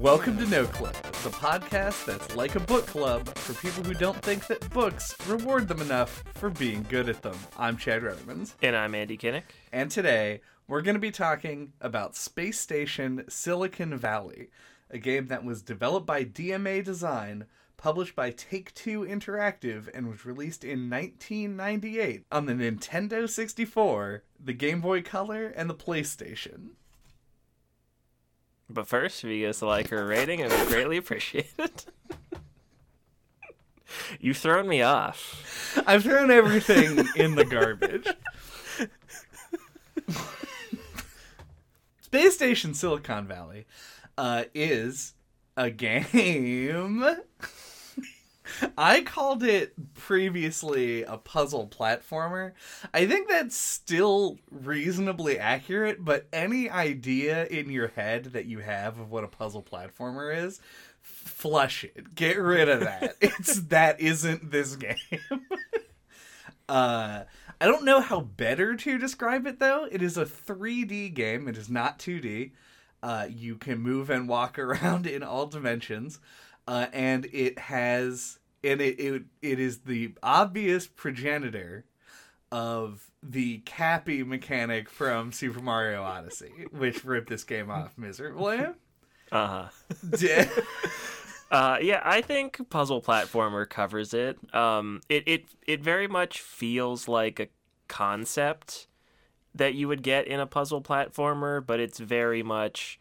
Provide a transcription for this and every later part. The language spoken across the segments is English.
Welcome to No Club, the podcast that's like a book club for people who don't think that books reward them enough for being good at them. I'm Chad Redmond, And I'm Andy Kinnick. and today we're going to be talking about Space Station Silicon Valley, a game that was developed by DMA Design, published by Take Two Interactive, and was released in 1998 on the Nintendo 64, the Game Boy Color, and the PlayStation. But first, if you give us a like or a rating, it would greatly appreciate it. You've thrown me off. I've thrown everything in the garbage. Space Station Silicon Valley uh, is a game. I called it previously a puzzle platformer. I think that's still reasonably accurate, but any idea in your head that you have of what a puzzle platformer is, flush it. Get rid of that. it's that isn't this game. uh I don't know how better to describe it though. It is a 3D game. It is not 2D. Uh, you can move and walk around in all dimensions, uh, and it has and it, it it is the obvious progenitor of the Cappy mechanic from Super Mario Odyssey, which ripped this game off miserably. Uh huh. Uh, yeah, I think puzzle platformer covers it. Um, it it it very much feels like a concept that you would get in a puzzle platformer, but it's very much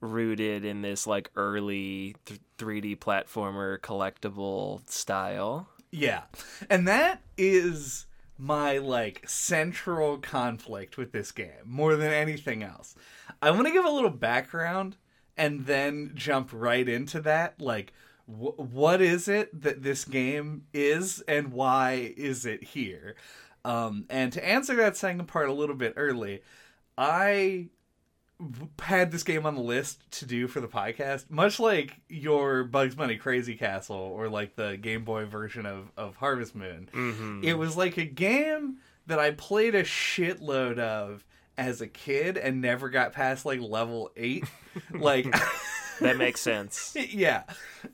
rooted in this like early th- 3D platformer collectible style. Yeah. And that is my like central conflict with this game more than anything else. I want to give a little background and then jump right into that like wh- what is it that this game is and why is it here? Um and to answer that second part a little bit early, I had this game on the list to do for the podcast, much like your Bugs Bunny Crazy Castle or like the Game Boy version of, of Harvest Moon. Mm-hmm. It was like a game that I played a shitload of as a kid and never got past like level eight. like, That makes sense. yeah.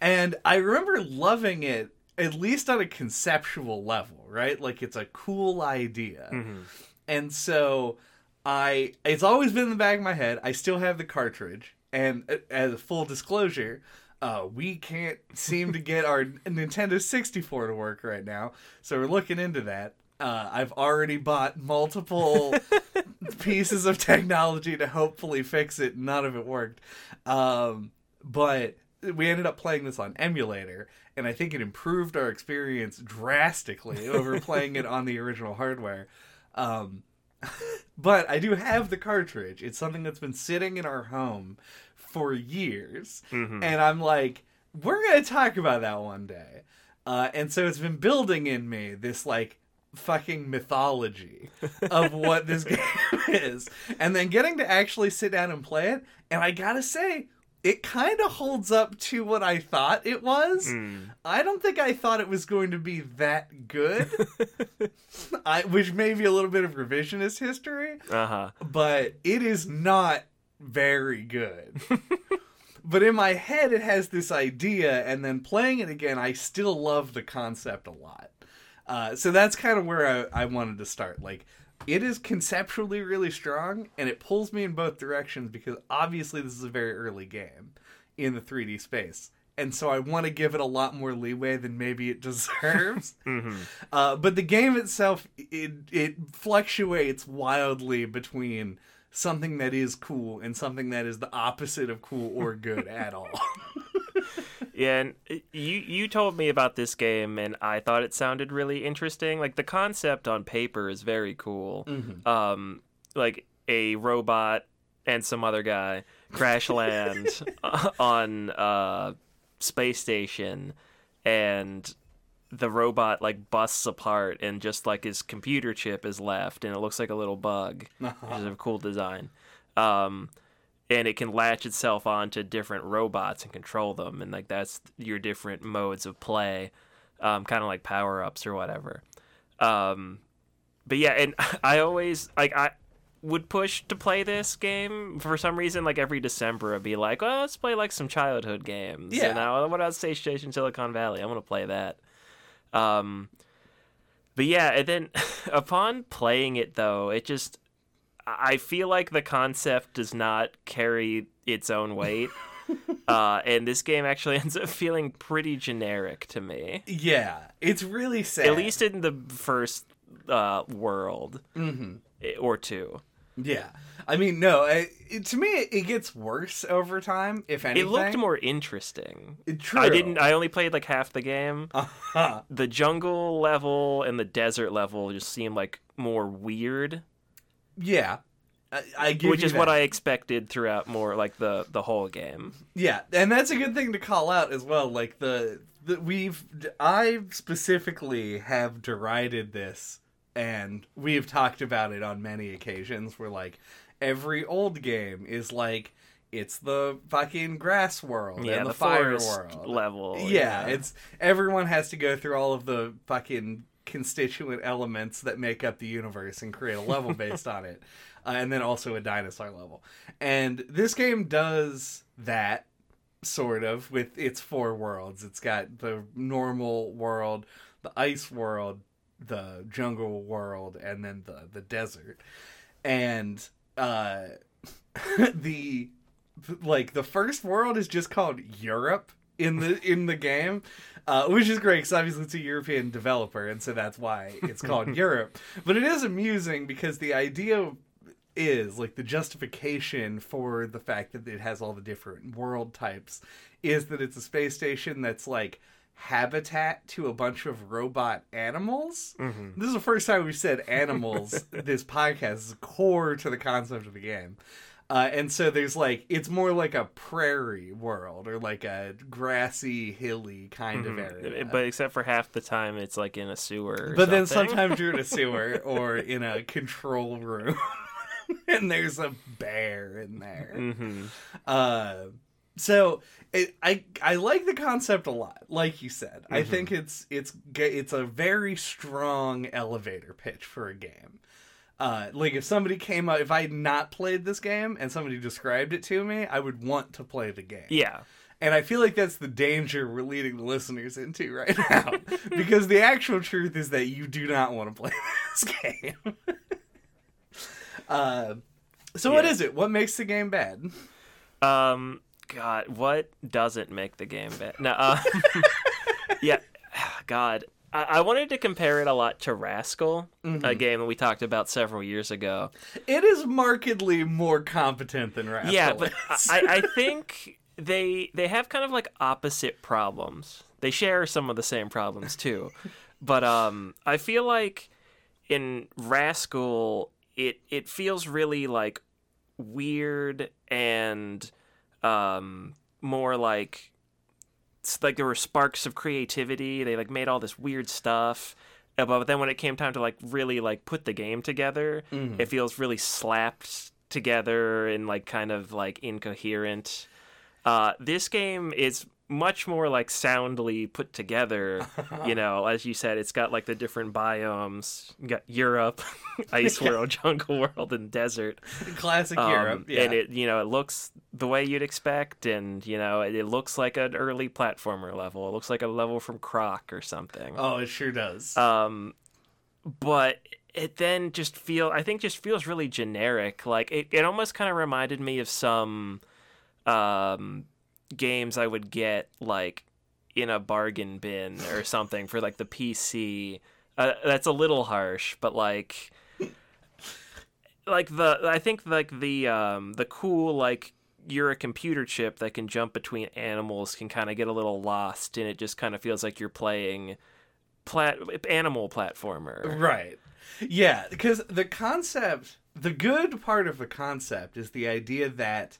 And I remember loving it, at least on a conceptual level, right? Like, it's a cool idea. hmm And so I it's always been in the back of my head. I still have the cartridge. And uh, as a full disclosure, uh, we can't seem to get our Nintendo 64 to work right now. So we're looking into that. Uh, I've already bought multiple pieces of technology to hopefully fix it. None of it worked. Um, but we ended up playing this on emulator, and I think it improved our experience drastically over playing it on the original hardware. Um, but I do have the cartridge. It's something that's been sitting in our home for years, hmm and I'm like, we're gonna talk about that one day. Uh, and so it's been building in me this like fucking mythology of what this game is, and then getting to actually sit down and play it. And I gotta say, it kind of holds up to what I thought it was. Mm. I don't think I thought it was going to be that good, I, which may be a little bit of revisionist history, Uh huh. but it is not very good. but in my head, it has this idea, and then playing it again, I still love the concept a lot. Uh, so that's kind of where I, I wanted to start. Like, it is conceptually really strong, and it pulls me in both directions because obviously this is a very early game in the 3D space. And so I want to give it a lot more leeway than maybe it deserves. hmm Uh, but the game itself, it it fluctuates wildly between something that is cool and something that is the opposite of cool or good at all. Yeah, and uh, you you told me about this game, and I thought it sounded really interesting. Like the concept on paper is very cool. Mhm. Um, like a robot and some other guy crash land on a space station, and the robot like busts apart, and just like his computer chip is left, and it looks like a little bug. Which is a cool design. Um, and it can latch itself onto different robots and control them, and like that's your different modes of play, um, kind of like power ups or whatever. Um, but yeah, and I always like I would push to play this game for some reason. Like every December, I'd be like, "Oh, let's play like some childhood games." Yeah. And now, what about Space Station Silicon Valley? I want to play that. Um, but yeah, and then upon playing it though, it just I feel like the concept does not carry its own weight. uh, and this game actually ends up feeling pretty generic to me. Yeah, it's really sad. At least in the first uh, world hmm or two. Yeah, I mean, no. It, it- to me, it gets worse over time. If anything, It looked more interesting. True. I didn't. I only played like half the game. Uh-huh. The jungle level and the desert level just seemed like more weird, Yeah, I, I give which is what. I expected throughout more like the the whole game. Yeah, and that's a good thing to call out as well. Like the, the we've I specifically have derided this, and we've talked about it on many occasions. Where like every old game is like it's the fucking grass world Yeah, and the, the fire world level. Yeah, it's everyone has to go through all of the fucking constituent elements that make up the universe and create a level based on it, uh, and then also a dinosaur level. And this game does that sort of with its four worlds. It's got the normal world, the ice world, the jungle world, and then the the desert. And uh the like the first world is just called Europe in the in the game, uh, which is great because obviously it's a European developer, and so that's why it's called Europe. But it is amusing because the idea is like the justification for the fact that it has all the different world types is that it's a space station that's like habitat to a bunch of robot animals. Mhm. This is the first time we've said animals. this podcast is core to the concept of the game. Uh, and so there's like it's more like a prairie world or like a grassy, hilly kind of area. But except for half the time, it's like in a sewer. or But then sometimes you're in a sewer or in a control room, and there's a bear in there. Mhm. Uh, so it, I I like the concept a lot. Like you said, I Mhm. think it's it's it's a very strong elevator pitch for a game. Uh, like if somebody came up, if I had not played this game and somebody described it to me, I would want to play the game. Yeah. And I feel like that's the danger we're leading the listeners into right now. because the actual truth is that you do not want to play this game. uh, so, what Yeah. is it? What makes the game bad? Um. God, what doesn't make the game bad? No. Uh, yeah. God, I-, I wanted to compare it a lot to Rascal, a game that we talked about several years ago. It is markedly more competent than Rascal. yeah, but. I, I think they they have kind of like opposite problems. They share some of the same problems too, but um, I feel like in Rascal, it it feels really like weird and um more like like there were sparks of creativity. They like made all this weird stuff. Uh, But then when it came time to like really like put the game together, Mhm. it feels really slapped together and like kind of like incoherent. Uh, this game is much more like soundly put together. you know, as you said, it's got like the different biomes. You got Europe, ice world, jungle world, and desert. classic Um, Europe. Yeah. And it, you know, it looks the way you'd expect, and you know, it, it looks like an early platformer level. It looks like a level from Croc or something. oh, it sure does. Um, but it then just feel I think just feels really generic. Like it, it almost kind of reminded me of some um games I would get like in a bargain bin or something for like the PC. Uh, that's a little harsh, but like like the I think like the um the cool like you're a computer chip that can jump between animals can kind of get a little lost and it just kind of feels like you're playing plat animal platformer. Right. Yeah, because the concept, the good part of the concept is the idea that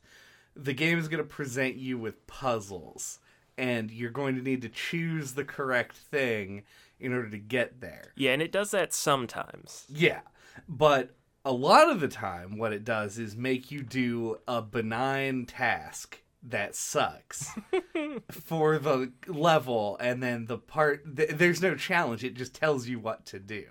the game is going to present you with puzzles and you're going to need to choose the correct thing in order to get there. Yeah, and it does that sometimes. Yeah. But a lot of the time what it does is make you do a benign task that sucks for the level and then the part th- there's no challenge it just tells you what to do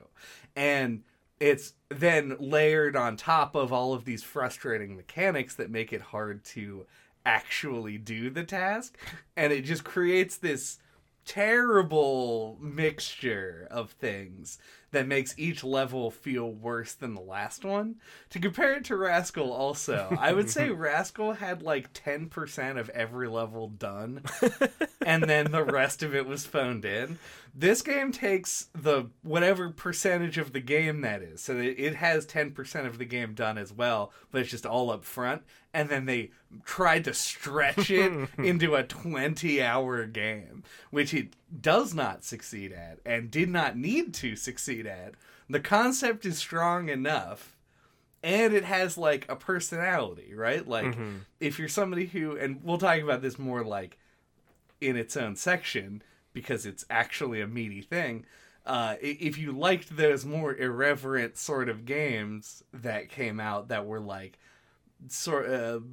and it's then layered on top of all of these frustrating mechanics that make it hard to actually do the task and it just creates this terrible mixture of things that makes each level feel worse than the last one. To compare it to Rascal, also, I would say Rascal had like 10% of every level done, and then the rest of it was phoned in. This game takes the whatever percentage of the game that is. So it has 10% of the game done as well, but it's just all up front. And then they tried to stretch it into a 20 hour game, which it does not succeed at and did not need to succeed at. The concept is strong enough and it has like a personality, right? Like Mm-hmm. if you're somebody who and we'll talk about this more like in its own section because it's actually a meaty thing. Uh, if you liked those more irreverent sort of games that came out that were like sort of,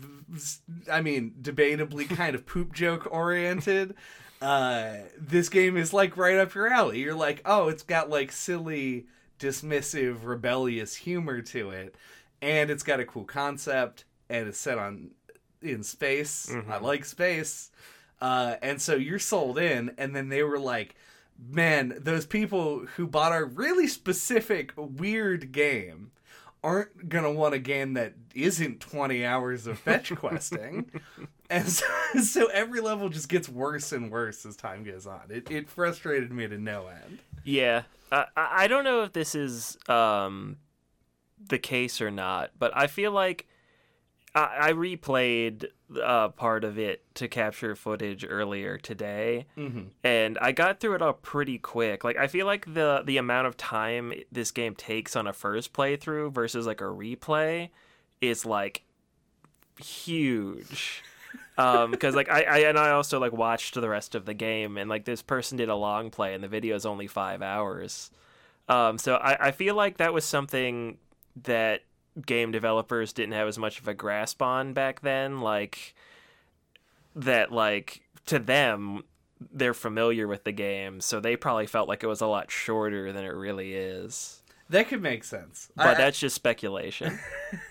I mean, debatably kind of poop joke oriented, uh, this game is like right up your alley. You're like, oh, it's got like silly, dismissive, rebellious humor to it, and it's got a cool concept, and it's set on in space. I like space. Uh, and so you're sold in, and then they were like, man, those people who bought a really specific, weird game aren't gonna want a game that isn't 20 hours of fetch questing. and so, so every level just gets worse and worse as time goes on. It, it frustrated me to no end. Yeah, I I I don't know if this is um the case or not, but I feel like I, I replayed uh, part of it to capture footage earlier today, Mm-hmm. and I got through it all pretty quick. Like I feel like the the amount of time this game takes on a first playthrough versus like a replay is like huge. um because like I, I and i also like watched the rest of the game and like this person did a long play and the video is only five hours um so i i feel like that was something that game developers didn't have as much of a grasp on back then like that like to them they're familiar with the game so they probably felt like it was a lot shorter than it really is That could make sense. but I- that's just speculation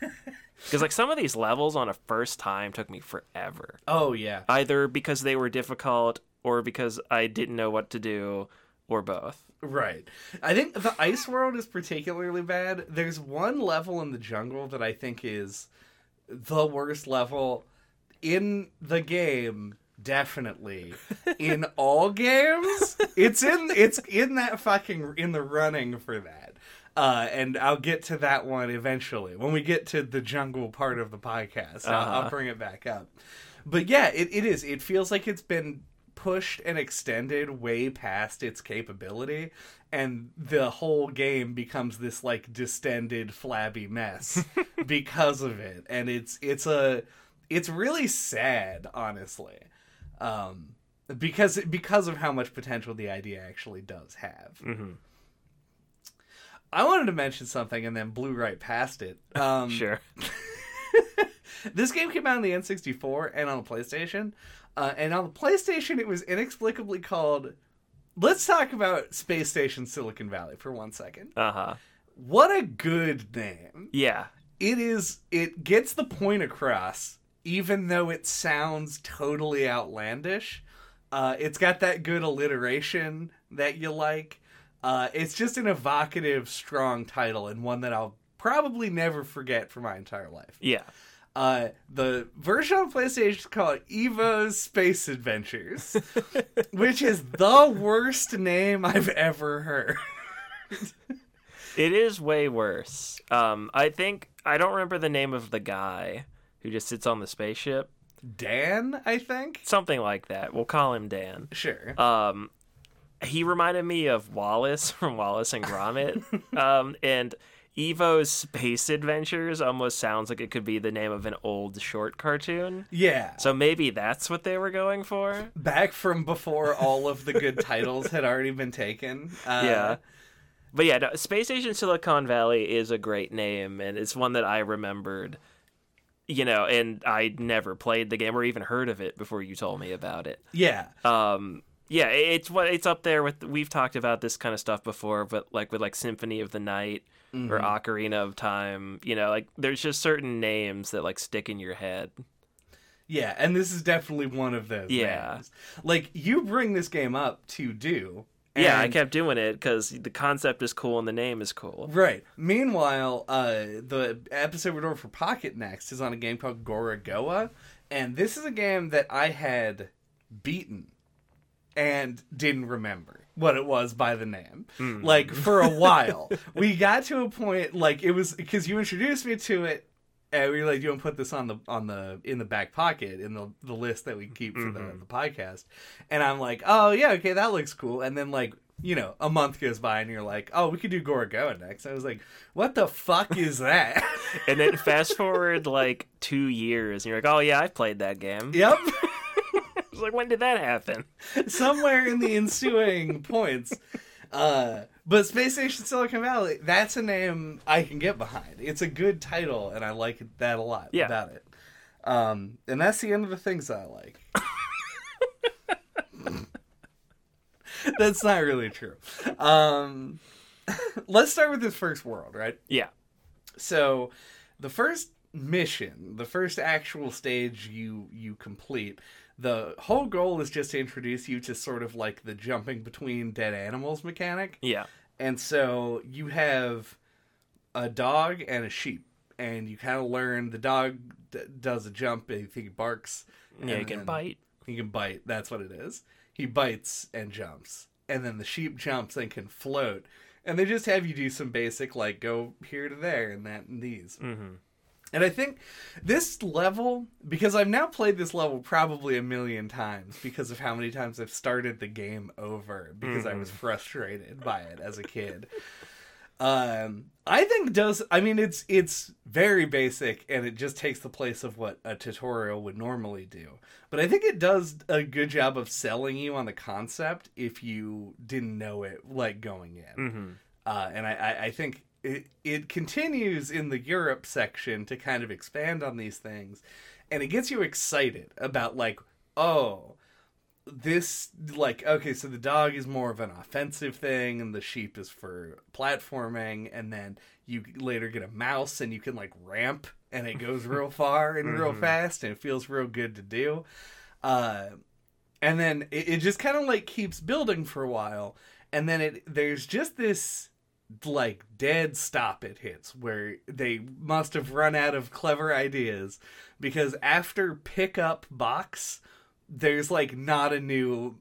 because like some of these levels on a first time took me forever oh, yeah. either because they were difficult or because I didn't know what to do or both. Right. I think the ice world is particularly bad. There's one level in the jungle that I think is the worst level in the game definitely in all games it's in it's in that fucking in the running for that uh and i'll get to that one eventually when we get to the jungle part of the podcast I'll, I'll Uh-huh. bring it back up but yeah it, it is it feels like it's been pushed and extended way past its capability and the whole game becomes this like distended flabby mess because of it and it's it's a it's really sad honestly um because because of how much potential the idea actually does have Mm-hmm. i wanted to mention something and then blew right past it um Sure. this game came out on the N64 and on the PlayStation. Uh, and on the PlayStation, it was inexplicably called. Let's talk about Space Station Silicon Valley for one second. Uh huh. What a good name! Yeah. It is. It gets the point across, even though it sounds totally outlandish. Uh, it's got that good alliteration that you like. Uh, it's just an evocative, strong title and one that I'll probably never forget for my entire life. Yeah. Uh, the version on PlayStation is called Evo's Space Adventures, which is the worst name I've ever heard. It is way worse. Um, I think I don't remember the name of the guy who just sits on the spaceship. Dan, I think. Something like that. We'll call him Dan. Sure. Um, he reminded me of Wallace from Wallace and Gromit. um, and Evo's Space Adventures almost sounds like it could be the name of an old short cartoon. yeah. So maybe that's what they were going for. Back from before all of the good titles had already been taken. Uh, yeah. But yeah, no, Space Station Silicon Valley is a great name, and it's one that I remembered. You know, and I never played the game or even heard of it before you told me about it. Yeah. Um, yeah, it's what it's up there with. We've talked about this kind of stuff before, but like with like Symphony of the Night Mm-hmm. or Ocarina of Time, you know, like there's just certain names that like stick in your head. Yeah, and this is definitely one of those. Yeah. names. Like you bring this game up to do. yeah, I kept doing it because the concept is cool and the name is cool. Right. Meanwhile, uh, the episode we're doing for Pocket Next is on a game called Gorogoa, and this is a game that I had beaten and didn't remember what it was by the name. Mm-hmm. Like for a while, we got to a point like it was because you introduced me to it. And we were like, you want to put this on the on the in the back pocket in the the list that we keep for the, mm-hmm. the podcast, and I'm like, oh yeah, okay, that looks cool. And then like you know, a month goes by, and you're like, oh, we could do Gorogoa next. I was like, what the fuck is that? And then fast forward like two years, and you're like, oh yeah, I've played that game. yep. It's like, when did that happen? somewhere in the ensuing points. Uh, but Space Station Silicon Valley, that's a name I can get behind. It's a good title, and I like that a lot Yeah. about it. Um, and that's the end of the things that I like. that's not really true. Um, let's start with this first world, right? Yeah. So, the first mission, the first actual stage you you complete, the whole goal is just to introduce you to sort of like the jumping between dead animals mechanic. Yeah. And so you have a dog and a sheep, and you kind of learn the dog d- does a jump and he barks. Yeah, and you can bite. He can bite. That's what it is. He bites and jumps, and then the sheep jumps and can float. And they just have you do some basic like go here to there and that and these. Mm-hmm. And I think this level, because I've now played this level probably a million times because of how many times I've started the game over because I was frustrated by it as a kid. Um, I think does I mean it's it's very basic and it just takes the place of what a tutorial would normally do. But I think it does a good job of selling you on the concept if you didn't know it like going in. Mm-hmm. Uh, and I, I, I think it, it continues in the Europe section to kind of expand on these things. And it gets you excited about, like, oh, this, like, okay, so the dog is more of an offensive thing, and the sheep is for platforming. And then you later get a mouse, and you can, like, ramp, and it goes real far and real fast, and it feels real good to do. Uh, and then it, it just kind of like keeps building for a while and then it there's just this like dead stop it hits where they must have run out of clever ideas. Because after pickup box there's like not a new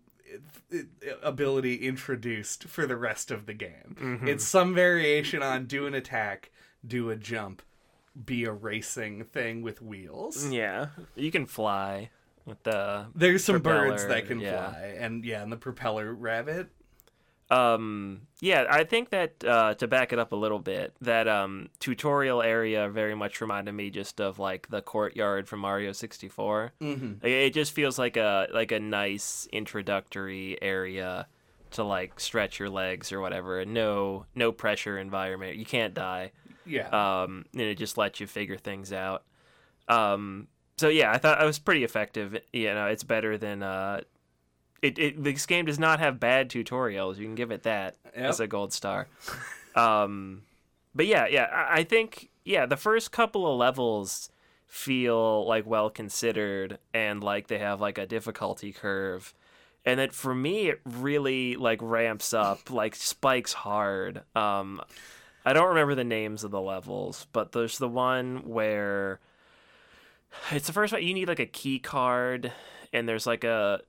uh, ability introduced for the rest of the game. It's some variation on do an attack do a jump be a racing thing with wheels. Yeah. You can fly with the there's some birds that can yeah. fly and yeah and the propeller rabbit Um, yeah, I think that uh, to back it up a little bit, that um, tutorial area very much reminded me just of like the courtyard from Mario 64. mm-hmm. It just feels like a like a nice introductory area to like stretch your legs or whatever, and no no pressure environment. You can't die. yeah Um, and it just lets you figure things out. Um, so yeah, I thought I was pretty effective. You know, it's better than uh, it, it. This game does not have bad tutorials. You can give it that Yep. as a gold star. um, but yeah, yeah, I, I think yeah, the first couple of levels feel like well considered and like they have like a difficulty curve. And then for me, it really like ramps up, like spikes hard. Um, I don't remember the names of the levels, but there's the one where it's the first one. You need like a key card, and there's like a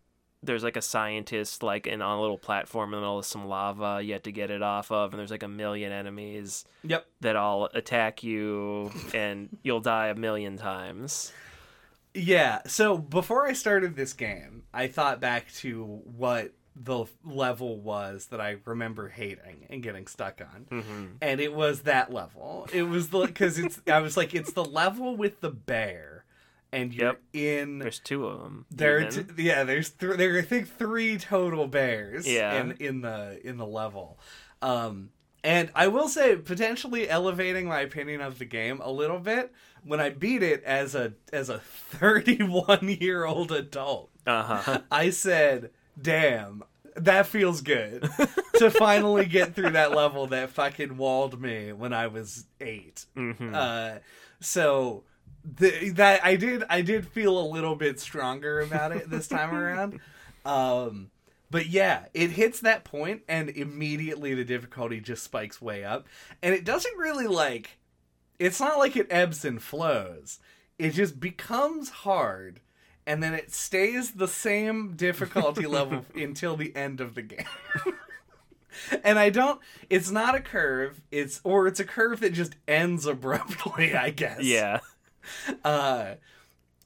there's like a scientist like in on a little platform in the middle of some lava. You have to get it off of, and there's like a million enemies yep that all attack you, and you'll die a million times. Yeah. So before I started this game, I thought back to what the level was that I remember hating and getting stuck on. Mm-hmm. And it was that level. It was the cuz it's I was like it's the level with the bear and you're Yep. in There's two of them. there are t- yeah, there's th- there are I think 3 total bears Yeah. in in the in the level. Um and I will say, potentially elevating my opinion of the game a little bit when I beat it as a as a 31 year old adult. uh huh. I said, damn, that feels good to finally get through that level that fucking walled me when I was 8 Mhm. Uh, so the, that I did I did feel a little bit stronger about it this time around. Um, but yeah, it hits that point and immediately the difficulty just spikes way up, and it doesn't really like. It's not like it ebbs and flows. It just becomes hard, and then it stays the same difficulty level until the end of the game. and I don't. It's not a curve. It's or it's a curve that just ends abruptly. I guess. yeah. Uh,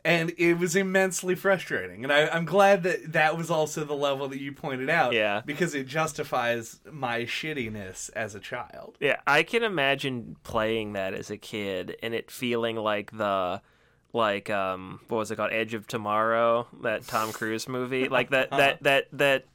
and it was immensely frustrating. And I, I'm glad that that was also the level that you pointed out. Yeah. Because it justifies my shittiness as a child. Yeah, I can imagine playing that as a kid and it feeling like the like um what was it called Edge of Tomorrow, that Tom Cruise movie, like that that that that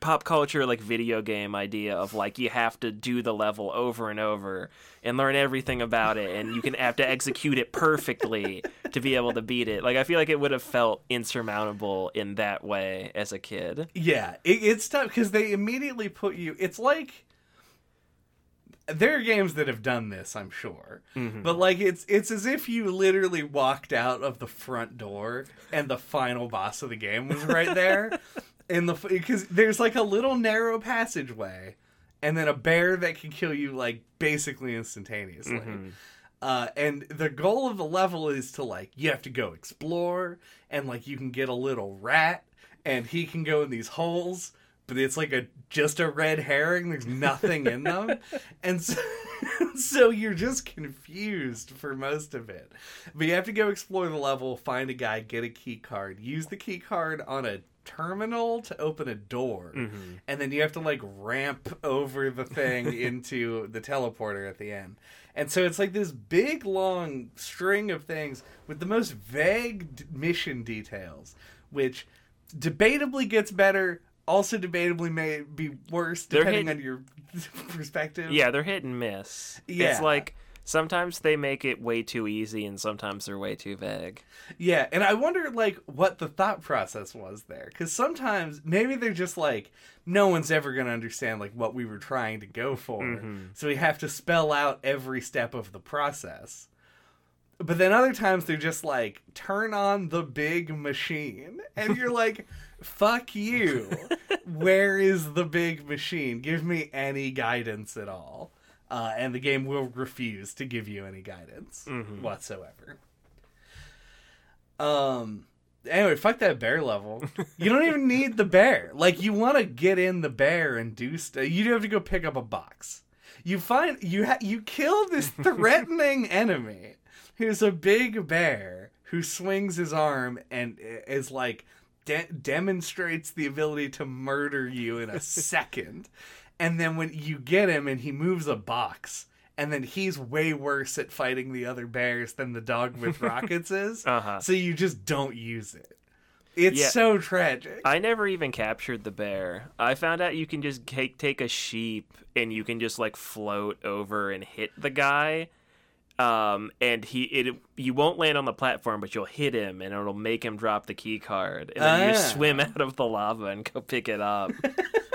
pop culture like video game idea of like you have to do the level over and over and learn everything about it and you can have to execute it perfectly to be able to beat it. Like I feel like it would have felt insurmountable in that way as a kid. Yeah, it, it's tough because they immediately put you. It's like there are games that have done this, I'm sure, mm-hmm. but like it's it's as if you literally walked out of the front door and the final boss of the game was right there. In the because there's like a little narrow passageway, and then a bear that can kill you like basically instantaneously. Uh, and the goal of the level is to like you have to go explore and like you can get a little rat and he can go in these holes but it's like a just a red herring. There's nothing in them. And so, so you're just confused for most of it. But you have to go explore the level find a guy get a key card use the key card on a terminal to open a door mm-hmm. and then you have to like ramp over the thing into the teleporter at the end and so it's like this big long string of things with the most vague d- mission details which debatably gets better also debatably may be worse depending hit- on your perspective Yeah, they're hit and miss. Yeah. It's like sometimes they make it way too easy and sometimes they're way too vague. Yeah, and I wonder like what the thought process was there cuz sometimes maybe they're just like no one's ever going to understand like what we were trying to go for. Mm-hmm. So we have to spell out every step of the process. But then other times they're just like turn on the big machine and you're like fuck you. Where is the big machine? Give me any guidance at all. Uh, and the game will refuse to give you any guidance whatsoever. Um. Anyway, fuck that bear level. You don't even need the bear. Like you want to get in the bear and do stuff. You do have to go pick up a box. You find you ha- you kill this threatening enemy who's a big bear who swings his arm and is like de- demonstrates the ability to murder you in a second. And then when you get him and he moves a box, and then he's way worse at fighting the other bears than the dog with rockets is. Uh-huh. So you just don't use it. It's Yeah. so tragic. I never even captured the bear. I found out you can just take take a sheep and you can just like float over and hit the guy. Um, and he it you won't land on the platform, but you'll hit him and it'll make him drop the key card, and then you just Ah. swim out of the lava and go pick it up.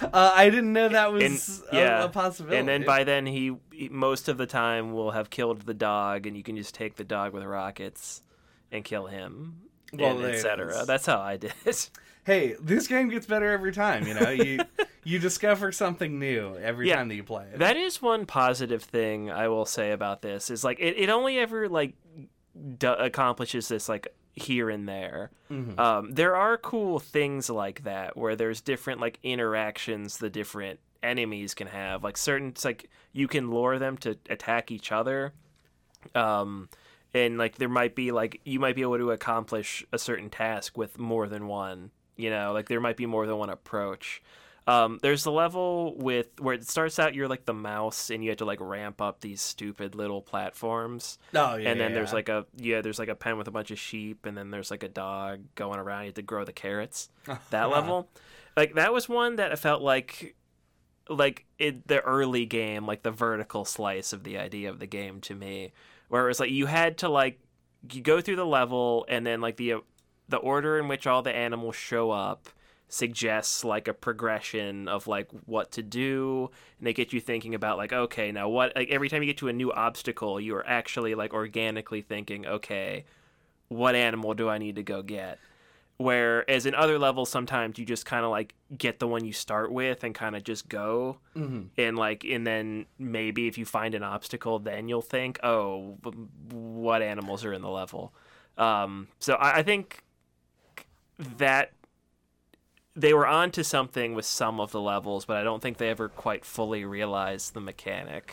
Uh, I didn't know that was and a, yeah, a possibility. and then by then he, he most of the time will have killed the dog, and you can just take the dog with rockets and kill him, Well, and etc. That's how I did it. hey, this game gets better every time. You know, you you discover something new every Yeah. time that you play it. That is one positive thing I will say about this is like it, it only ever like d- accomplishes this like here and there. Mm-hmm. Um, there are cool things like that where there's different like interactions the different enemies can have. Like certain, it's like you can lure them to attack each other. Um, and like there might be like you might be able to accomplish a certain task with more than one. You know, like there might be more than one approach. Um, there's the level with where it starts out you're like the mouse and you have to like ramp up these stupid little platforms. Oh yeah, and then yeah, there's yeah. like a yeah there's like a pen with a bunch of sheep and then there's like a dog going around. You have to grow the carrots. That level. Like that was one that I felt like like it the early game like the vertical slice of the idea of the game to me where it was like you had to like you go through the level and then like the the order in which all the animals show up suggests like a progression of like what to do and they get you thinking about like okay now what like every time you get to a new obstacle you are actually like organically thinking okay what animal do i need to go get? Whereas in other levels sometimes you just kind of like get the one you start with and kind of just go. Mm-hmm. and like and then maybe if you find an obstacle then you'll think oh what animals are in the level? Um, so I, I think that they were onto something with some of the levels but i don't think they ever quite fully realized the mechanic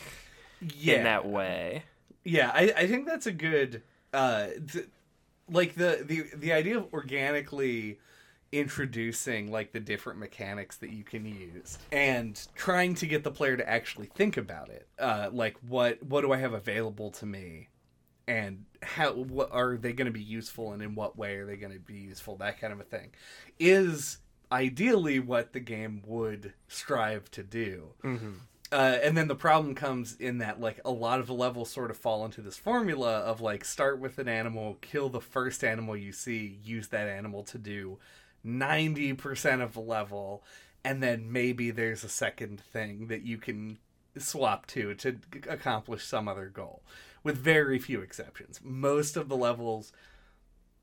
Yeah, in that way. Yeah, I, I think that's a good uh th- like the, the the idea of organically introducing like the different mechanics that you can use and trying to get the player to actually think about it. Uh like what what do I have available to me? And how what are they going to be useful and in what way are they going to be useful? That kind of a thing is ideally what the game would strive to do. Uh, and then the problem comes in that like a lot of the levels sort of fall into this formula of like start with an animal, kill the first animal you see, use that animal to do 90% of the level, and then maybe there's a second thing that you can swap to to accomplish some other goal, with very few exceptions. Most of the levels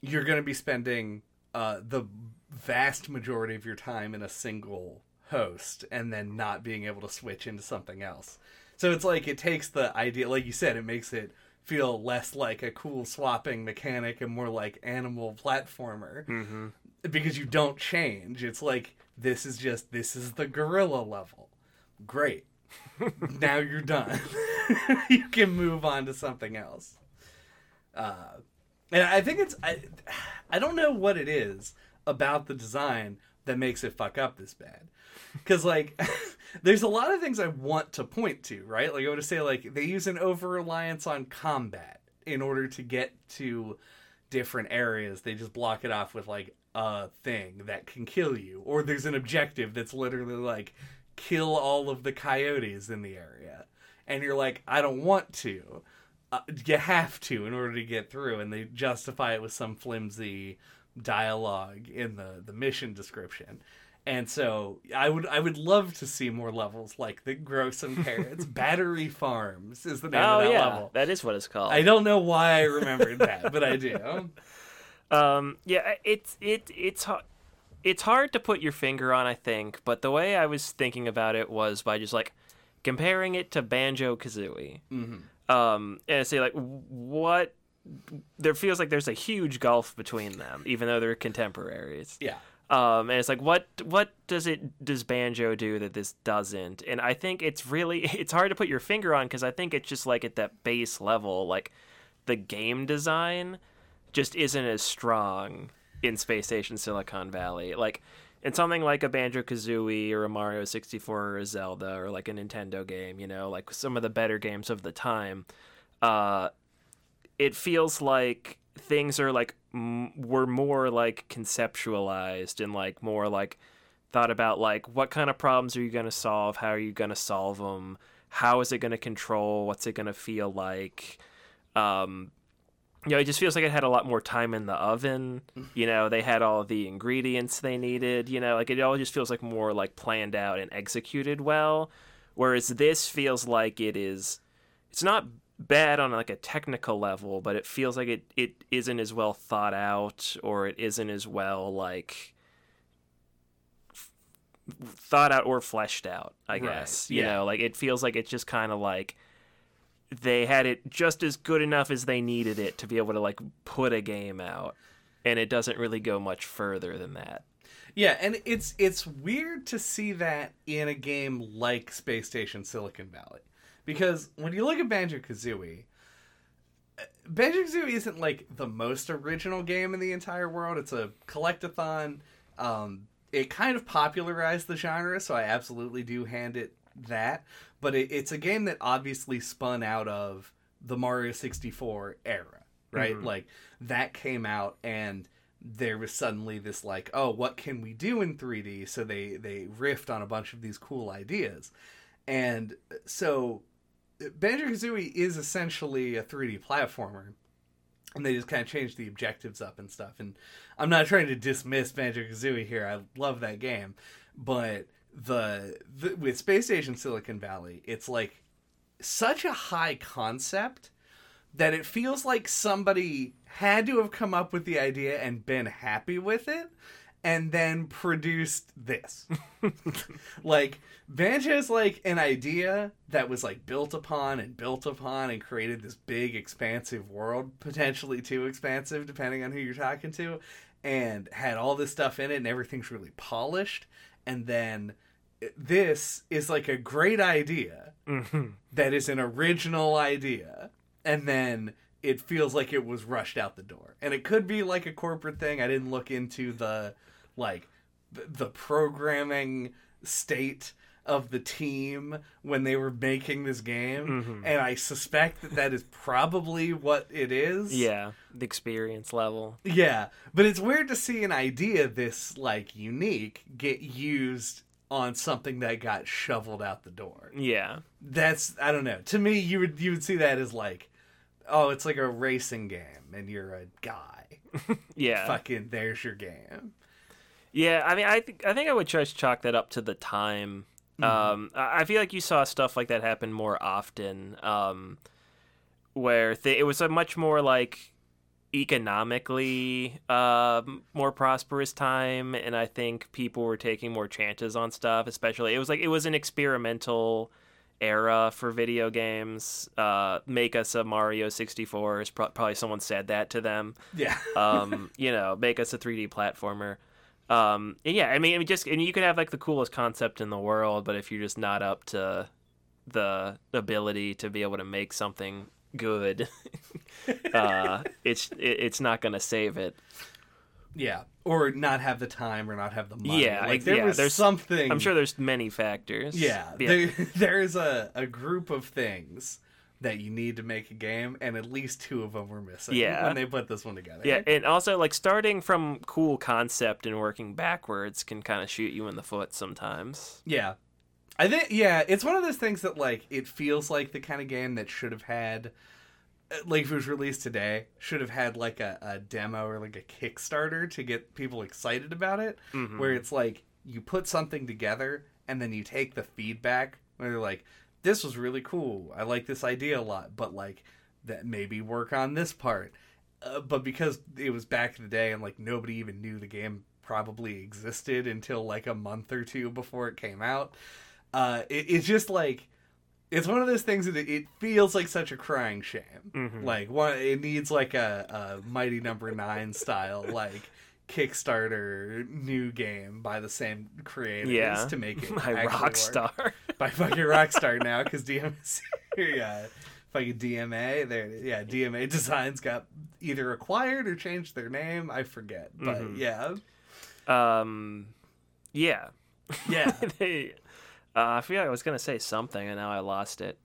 you're going to be spending uh, the vast majority of your time in a single host and then not being able to switch into something else. So it's like it takes the idea, like you said, it makes it feel less like a cool swapping mechanic and more like animal platformer mm-hmm. because you don't change. It's like this is just this is the gorilla level. Great. now you're done. you can move on to something else. Uh, and I think it's I, I don't know what it is about the design that makes it fuck up this bad. Cuz like there's a lot of things I want to point to, right? Like I would say like they use an over reliance on combat in order to get to different areas. They just block it off with like a thing that can kill you or there's an objective that's literally like kill all of the coyotes in the area. And you're like I don't want to uh, you have to in order to get through and they justify it with some flimsy dialogue in the the mission description and so i would i would love to see more levels like the grow some carrots battery farms is the name oh of that yeah level that is what it's called i don't know why i remembered that but i do Um, yeah, it's it it's hard. It's hard to put your finger on, I think, but the way I was thinking about it was by just like comparing it to Banjo Kazooie. mm-hmm. Um, and say like what there feels like there's a huge gulf between them, even though they're contemporaries. yeah Um, and it's like what what does it does Banjo do that this doesn't? And I think it's really it's hard to put your finger on because I think it's just like at that base level, like the game design just isn't as strong in Space Station Silicon Valley. Like in something like a Banjo Kazooie or a Mario 64 or a Zelda or like a Nintendo game, you know, like some of the better games of the time, uh, it feels like things are like m- were more like conceptualized and like more like thought about like what kind of problems are you going to solve? How are you going to solve them how is it going to control? What's it going to feel like? Um you know it just feels like it had a lot more time in the oven. You know they had all the ingredients they needed you know like it all just feels like more like planned out and executed well. Whereas this feels like it is it's not bad on like a technical level but it feels like it it isn't as well thought out or it isn't as well like f- thought out or fleshed out i Right, guess you yeah. know like it feels like it's just kind of like they had it just as good enough as they needed it to be able to like put a game out and it doesn't really go much further than that Yeah, and it's it's weird to see that in a game like Space Station Silicon Valley. Because when you look at Banjo Kazooie, Banjo Kazooie isn't like the most original game in the entire world. It's a collectathon. Um, it kind of popularized the genre, so I absolutely do hand it that. But it, it's a game that obviously spun out of the Mario 64 era, right? Mhm. Like that came out and there was suddenly this like oh what can we do in 3d so they they riffed on a bunch of these cool ideas and so banjo kazooie is essentially a 3d platformer and they just kind of changed the objectives up and stuff. And I'm not trying to dismiss Banjo Kazooie here. I love that game, but the, the with Space Station Silicon Valley, it's like such a high concept that it feels like somebody had to have come up with the idea and been happy with it and then produced this. like Banjo's like an idea that was like built upon and built upon and created this big expansive world, potentially too expansive depending on who you're talking to, and had all this stuff in it and everything's really polished. And then this is like a great idea mm-hmm. that is an original idea and then it feels like it was rushed out the door. And it could be like a corporate thing. I didn't look into the like the, programming state of the team when they were making this game Mm-hmm. and i suspect that that is probably what it is Yeah, the experience level. yeah, but it's weird to see an idea this like unique get used on something that got shoveled out the door. Yeah. That's I don't know. To me, you would you would see that as like, oh, it's like a racing game, and you're a guy. Yeah. Fucking, there's your game. Yeah, I mean, I think I think I would just chalk that up to the time. Um, I feel like you saw stuff like that happen more often, um, where th- it was a much more like economically um more prosperous time, and I think people were taking more chances on stuff. Especially, it was like it was an experimental era for video games. Uh, make us a Mario sixty four is pro- probably someone said that to them Yeah. um, you know, make us a 3D platformer. Um, and yeah, I mean, I mean, just and you could have like the coolest concept in the world, but if you're just not up to the ability to be able to make something good, uh, it's it, it's not gonna save it. yeah. Or not have the time, or not have the money. Yeah, like there yeah, was there's- something. I'm sure there's many factors. Yeah, yeah, There, there is a, a group of things that you need to make a game, and at least two of them were missing. Yeah. when they put this one together. yeah, and also like starting from cool concept and working backwards can kind of shoot you in the foot sometimes. Yeah. I think yeah, it's one of those things that like it feels like the kind of game that should have had uh, like if it was released today, should have had like a, a demo or like a Kickstarter to get people excited about it. Mhm. Where it's like you put something together and then you take the feedback where they're like, This was really cool. I like this idea a lot, but like that maybe work on this part. Uh, but because it was back in the day and like nobody even knew the game probably existed until like a month or two before it came out uh it, it's just like it's one of those things that it, feels like such a crying shame Mhm. like one it needs like a, a mighty number nine style like kickstarter new game by the same creators Yeah, to make it my actually rock work star. by fucking Rockstar now because DMC, yeah, fucking DMA. There, yeah, DMA Designs got either acquired or changed their name. I forget, but Mhm. yeah, Um, yeah. yeah, they, uh, I feel like I was gonna say something and now I lost it.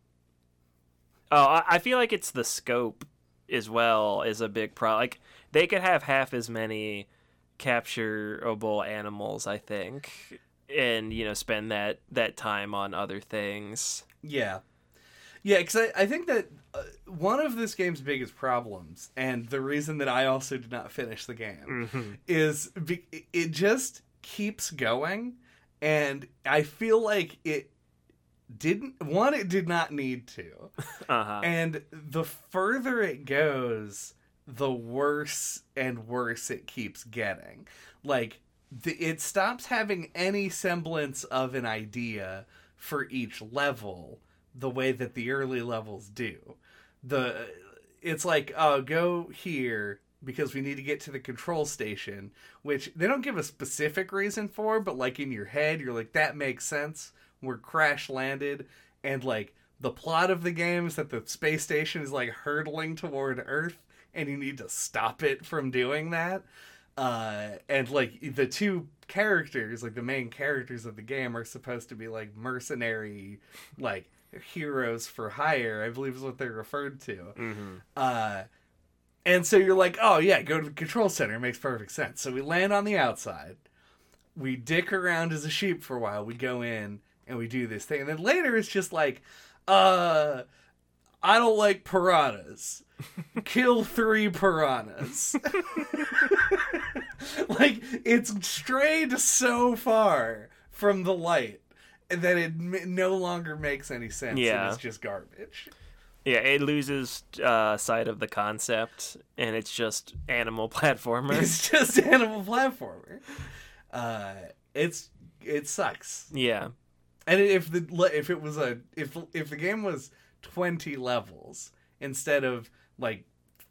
Oh, I, I feel like it's the scope as well is a big problem. Like they could have half as many capturable animals, I think, and you know spend that that time on other things. yeah, yeah. Because I, I think that uh, one of this game's biggest problems, and the reason that I also did not finish the game, Mm-hmm. is be- it just keeps going, and I feel like it didn't. One, it did not need to. Uh huh. And the further it goes, the worse and worse it keeps getting. Like, the, it stops having any semblance of an idea for each level the way that the early levels do. The it's like, oh, go here because we need to get to the control station, which they don't give a specific reason for, but like in your head, you're like, that makes sense. We're crash landed, and like the plot of the game is that the space station is like hurtling toward Earth, and you need to stop it from doing that. Uh, and like the two characters, like the main characters of the game, are supposed to be like mercenary, like heroes for hire. I believe is what they're referred to. Mm-hmm. Uh, and so you're like, oh yeah, go to the control center. It makes perfect sense. So we land on the outside. We dick around as a sheep for a while. We go in and we do this thing. And then later it's just like, uh, I don't like piranhas. Kill three piranhas. like it's strayed so far from the light that it m- no longer makes any sense. Yeah. and it's just garbage. Yeah, it loses uh, sight of the concept, and it's just animal platformer. It's just animal platformer. Uh, it's it sucks. yeah, And if the if it was a if if the game was twenty levels instead of like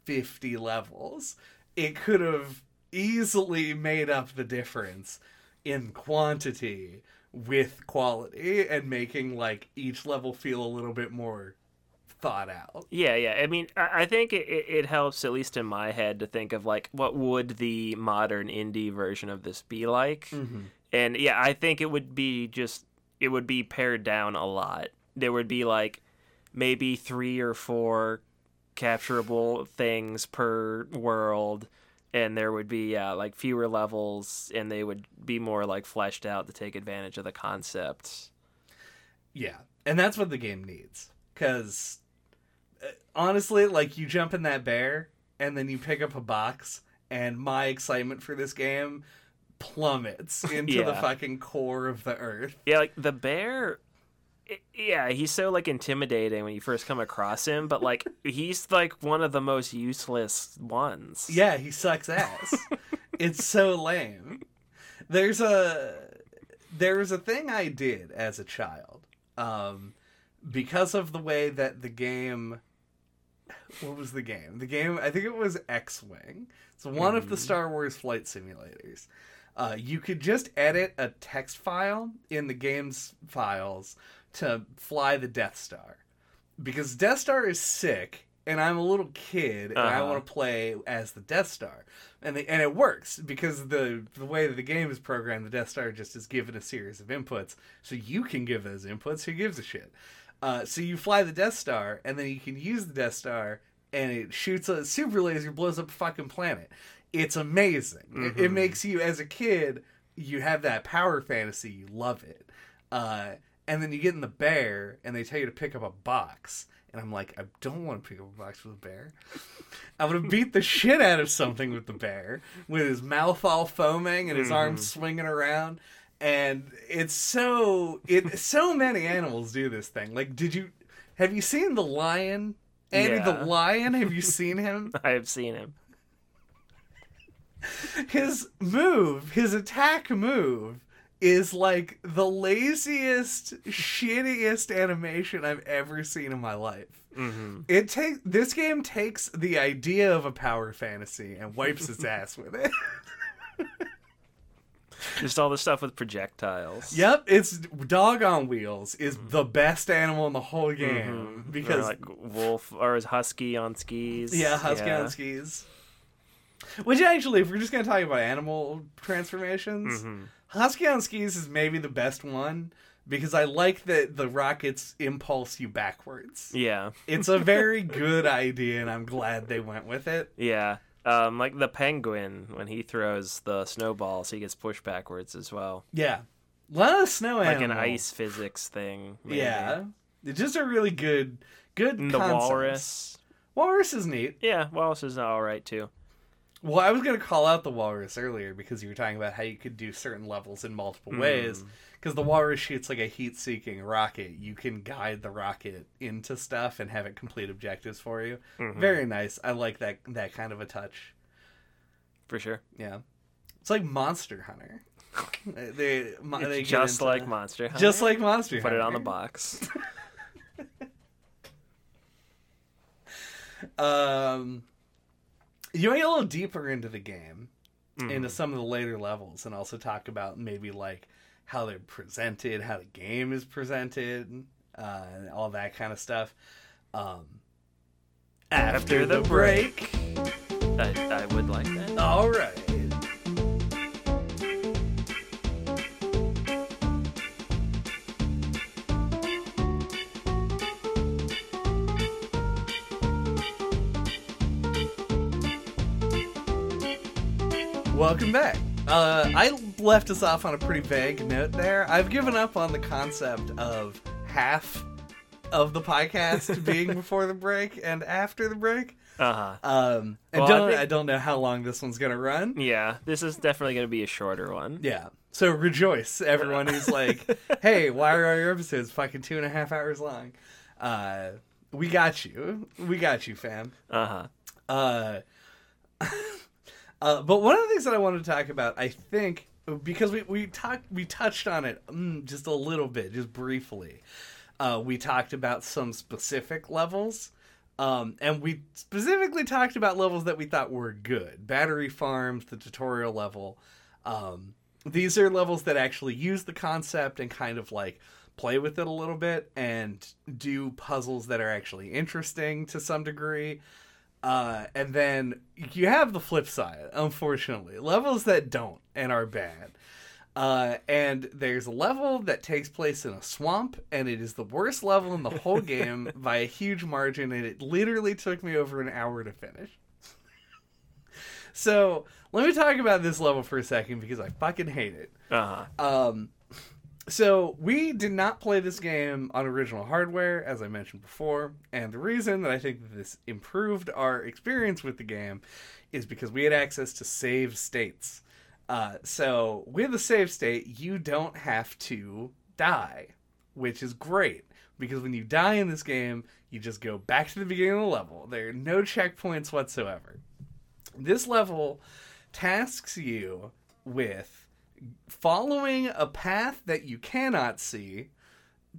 fifty levels, it could have easily made up the difference in quantity with quality and making like each level feel a little bit more thought out. yeah, yeah. I mean, I, think it, it it helps, at least in my head, to think of like what would the modern indie version of this be like. Mm-hmm. And yeah, I think it would be just it would be pared down a lot. There would be like maybe three or four capturable things per world and there would be yeah, like fewer levels and they would be more like fleshed out to take advantage of the concept. Yeah, and that's what the game needs. Because uh, honestly, like you jump in that bear and then you pick up a box, and my excitement for this game plummets into the fucking core of the earth. Yeah, like the bear yeah, he's so like intimidating when you first come across him, but like he's like one of the most useless ones. Yeah, he sucks ass. it's so lame. There's a there was a thing I did as a child, um, because of the way that the game. What was the game? The game I think it was X Wing. It's one of the Star Wars flight simulators. Uh, you could just edit a text file in the game's files to fly the Death Star because Death Star is sick, and I'm a little kid, and I Uh-huh. want to play as the Death Star, and the, and it works because the the way that the game is programmed, the Death Star just is given a series of inputs, so you can give those inputs. Who gives a shit? Uh, so you fly the Death Star, and then you can use the Death Star, and it shoots a super laser, blows up a fucking planet. It's amazing. It, it makes you, as a kid, you have that power fantasy. You love it. Uh, and then you get in the bear, and they tell you to pick up a box. And I'm like, I don't want to pick up a box with a bear. I would have beat the shit out of something with the bear, with his mouth all foaming and his arms mm-hmm. swinging around. And it's so it so many animals do this thing. Like, did you have you seen the lion? Andy Yeah. the lion? Have you seen him? I have seen him. his move, his attack move, is like the laziest, shittiest animation I've ever seen in my life. hmm It take this game takes the idea of a power fantasy and wipes its ass with it. Just all the stuff with projectiles. yep, it's dog on wheels is the best animal in the whole game Or because like wolf or is husky on skis. Yeah, husky on skis. Which actually, if we're just gonna talk about animal transformations, Mhm. Husky on skis is maybe the best one because I like that the rockets impulse you backwards. Yeah, It's a very good idea, and I'm glad they went with it. yeah. Um, like the penguin when he throws the snowballs, he gets pushed backwards as well, Yeah, a lot of snow like an ice physics thing. maybe. Yeah, it's just a really good, good. And the walrus. Walrus is neat. Yeah, walrus is all right too. Well, I was going to call out the walrus earlier because you were talking about how you could do certain levels in multiple ways. Hmm. Because the walrus shoots like a heat seeking rocket. You can guide the rocket into stuff and have it complete objectives for you. Mhm. Very nice. I like that that kind of a touch. For sure. Yeah. It's like Monster Hunter. they, mo- they just like Monster Hunter. Just like Monster Hunter. Put Hunter. it on the box. Um, you want to get a little deeper into the game, Mhm. into some of the later levels, and also talk about maybe like how they're presented, how the game is presented, uh, and all that kind of stuff. Um, after, the break. I, I would like that. All right. Welcome back. Uh, I left us off on a pretty vague note there. I've given up on the concept of half of the podcast being before the break and after the break. Uh huh. Um, and Well, I don't, I, think- don't know how long this one's gonna run. Yeah, this is definitely going to be a shorter one. Yeah. So rejoice, everyone who's like, "Hey, why are your episodes fucking two and a half hours long?" Uh, we got you. We got you, fam. Uh huh. Uh, but one of the things that I wanted to talk about, I think, because we we talked, we touched on it mm, just a little bit, just briefly. Uh, we talked about some specific levels, um, and we specifically talked about levels that we thought were good. Battery farms, the tutorial level. Um, these are levels that actually use the concept and kind of like play with it a little bit and do puzzles that are actually interesting to some degree. Uh, and then you have the flip side, unfortunately, levels that don't and are bad. Uh, and there's a level that takes place in a swamp, and it is the worst level in the whole game by a huge margin, and it literally took me over an hour to finish. so let me talk about this level for a second because I fucking hate it. Uh huh. Um, so we did not play this game on original hardware, as I mentioned before, and the reason that I think that this improved our experience with the game is because we had access to save states. Uh, so with a save state, you don't have to die, which is great because when you die in this game, you just go back to the beginning of the level. There are no checkpoints whatsoever. This level tasks you with following a path that you cannot see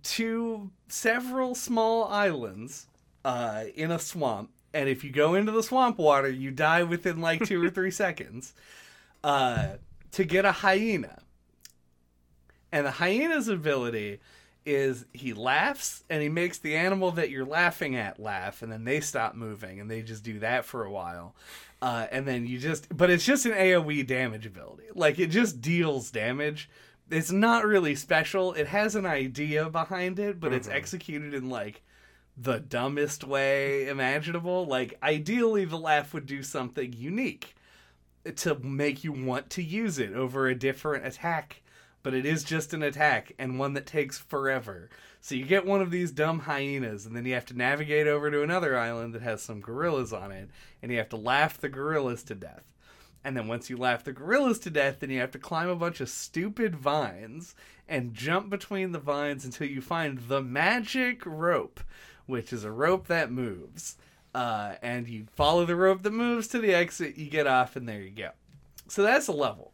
to several small islands uh, in a swamp. And if you go into the swamp water, you die within like two or three seconds uh, to get a hyena. And the hyena's ability is he laughs and he makes the animal that you're laughing at laugh, and then they stop moving and they just do that for a while. Uh, and then you just, but it's just an AoE damage ability. Like it just deals damage. It's not really special. It has an idea behind it, but it's executed in like the dumbest way imaginable. Like ideally, the laugh would do something unique to make you want to use it over a different attack. But it is just an attack and one that takes forever. So you get one of these dumb hyenas, and then you have to navigate over to another island that has some gorillas on it, and you have to laugh the gorillas to death. And then once you laugh the gorillas to death, then you have to climb a bunch of stupid vines and jump between the vines until you find the magic rope, which is a rope that moves. Uh, and you follow the rope that moves to the exit, you get off, and there you go. So that's a level.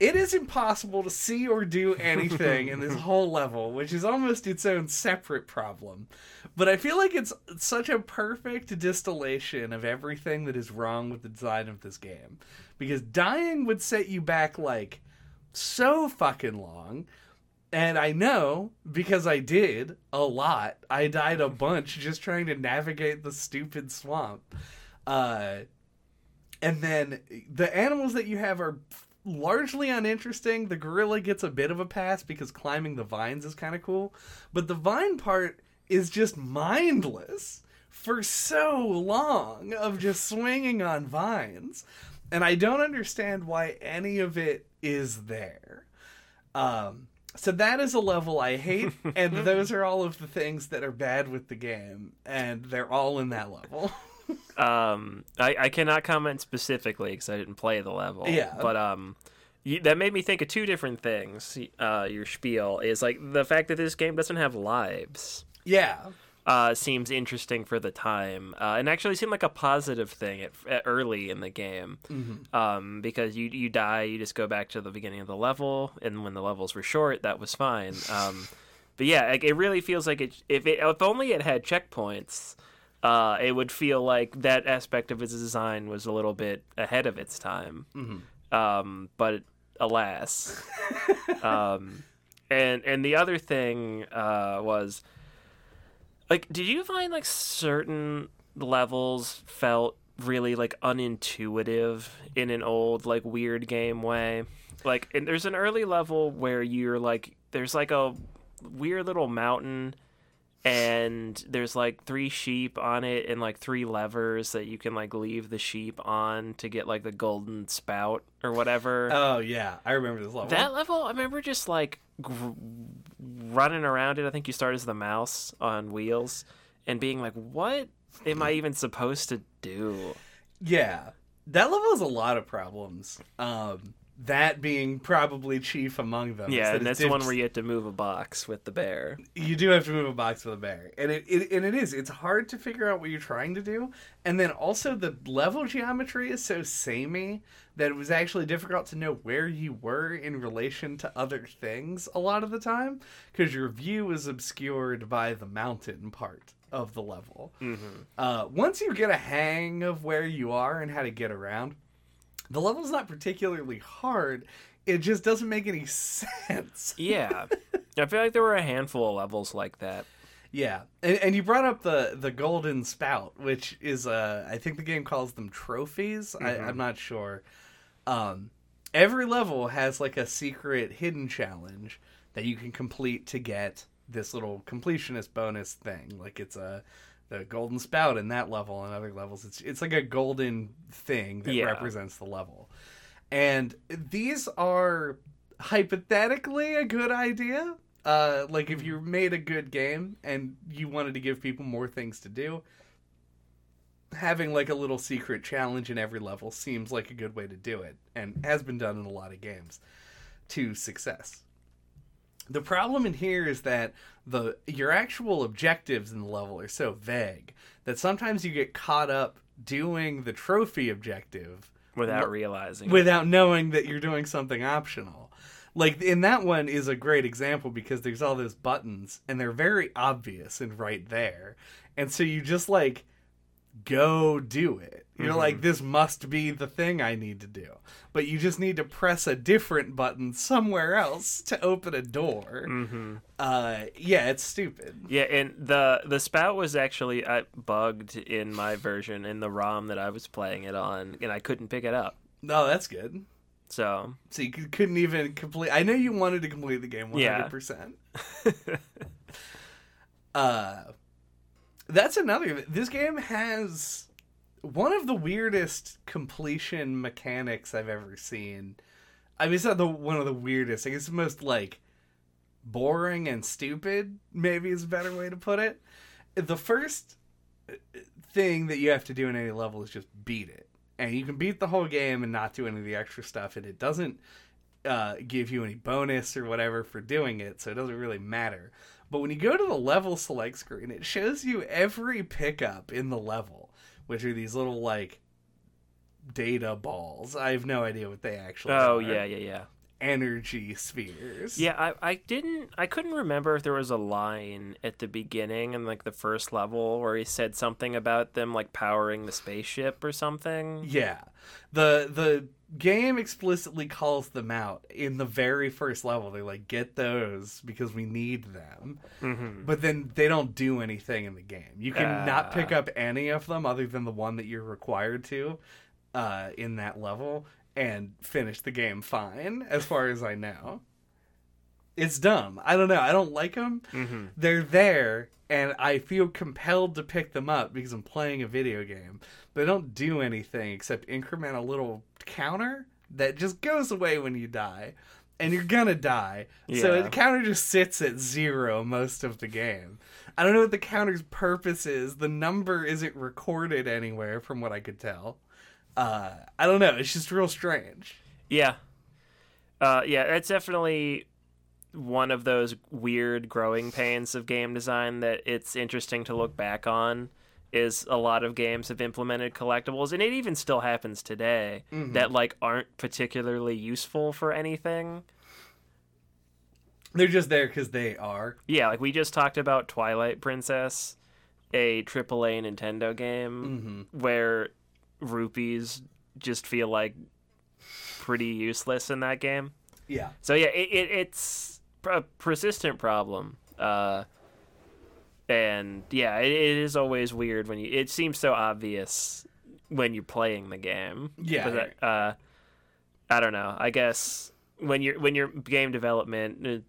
It is impossible to see or do anything in this whole level, which is almost its own separate problem. But I feel like it's such a perfect distillation of everything that is wrong with the design of this game. Because dying would set you back like so fucking long. And I know because I did a lot. I died a bunch just trying to navigate the stupid swamp. Uh, and then the animals that you have are largely uninteresting. The gorilla gets a bit of a pass because climbing the vines is kind of cool. But the vine part is just mindless for so long of just swinging on vines. And I don't understand why any of it is there. Um, so that is a level I hate, and those are all of the things that are bad with the game, and they're all in that level. Um, I, I cannot comment specifically because I didn't play the level. Yeah. But um, you, that made me think of two different things. Uh, your spiel is like the fact that this game doesn't have lives. yeah, Uh, seems interesting for the time, uh, and actually seemed like a positive thing at, at early in the game. Um, because you you die, you just go back to the beginning of the level, and when the levels were short, that was fine. Um, but yeah, like, it really feels like it. If it, if only it had checkpoints, uh, it would feel like that aspect of its design was a little bit ahead of its time. Um, but alas, um, and and the other thing uh, was like, did you find like certain levels felt really like unintuitive in an old like weird game way? Like, and there's an early level where you're like, there's like a weird little mountain and there's like three sheep on it and like three levers that you can like leave the sheep on to get like the golden spout or whatever. Oh yeah, I remember this level. That level, I remember just like gr- running around it. I think you start as the mouse on wheels, and being like, "What am I even supposed to do?" Yeah, that level has a lot of problems. Um, that being probably chief among them. Yeah, that and that's the one where you have to move a box with the bear. you do have to move a box with a bear, and it, it and it is. It's hard to figure out what you're trying to do, and then also the level geometry is so samey that it was actually difficult to know where you were in relation to other things a lot of the time because your view is obscured by the mountain part of the level. Mm-hmm. Uh, once you get a hang of where you are and how to get around, the level's not particularly hard. It just doesn't make any sense. Yeah, I feel like there were a handful of levels like that. Yeah, and, and you brought up the the golden spout, which is uh, I think the game calls them trophies. I, I'm not sure. Um, every level has like a secret hidden challenge that you can complete to get this little completionist bonus thing. Like it's a the golden spout in that level and other levels. It's it's like a golden thing that Yeah. represents the level. And these are hypothetically a good idea. Uh, like if you made a good game and you wanted to give people more things to do, having like a little secret challenge in every level seems like a good way to do it and has been done in a lot of games to success. The problem in here is that the your actual objectives in the level are so vague that sometimes you get caught up doing the trophy objective Without realizing, it. without knowing that you're doing something optional. Like in that one is a great example because there's all those buttons and they're very obvious and right there. And so you just like go do it. You're like this must be the thing I need to do. But you just need to press a different button somewhere else to open a door. hmm Uh yeah, it's stupid. Yeah, and the the spout was actually uh, bugged in my version in the ROM that I was playing it on, and I couldn't pick it up. No, that's good. So So you couldn't even complete. I know you wanted to complete the game one Yeah. hundred percent. Uh, that's another. This game has one of the weirdest completion mechanics I've ever seen. I mean, it's not the one of the weirdest. I guess the most like boring and stupid. Maybe is a better way to put it. The first uh, thing that you have to do in any level is just beat it, and you can beat the whole game and not do any of the extra stuff, and it doesn't uh, give you any bonus or whatever for doing it, so it doesn't really matter. But when you go to the level select screen, it shows you every pickup in the level, which are these little like data balls. I have no idea what they actually oh are. yeah, yeah, yeah. Energy spheres. Yeah, I, I didn't I couldn't remember if there was a line at the beginning and like the first level where he said something about them like powering the spaceship or something. Yeah. The the game explicitly calls them out in the very first level. They're like, get those because we need them. Mm-hmm. But then they don't do anything in the game. You can not pick up any of them other than the one that you're required to uh, in that level and finish the game fine, as far as I know. It's dumb. I don't know. I don't like them. Mm-hmm. They're there, and I feel compelled to pick them up because I'm playing a video game. They don't do anything except increment a little counter that just goes away when you die. And you're gonna die. So the counter just sits at zero most of the game. I don't know what the counter's purpose is. The number isn't recorded anywhere from what I could tell. Uh, I don't know. It's just real strange. Yeah. Uh, yeah, it's definitely one of those weird growing pains of game design that it's interesting to look back on is a lot of games have implemented collectibles and it even still happens today that like aren't particularly useful for anything. They're just there because they are. Yeah, like we just talked about Twilight Princess, a AAA Nintendo game Mm-hmm. where rupees just feel like pretty useless in that game. Yeah. So yeah, it, it it's a persistent problem. Uh, and yeah, it, it is always weird when you. It seems so obvious when you're playing the game. Yeah. That, uh, I don't know. I guess when you're when you're game development, it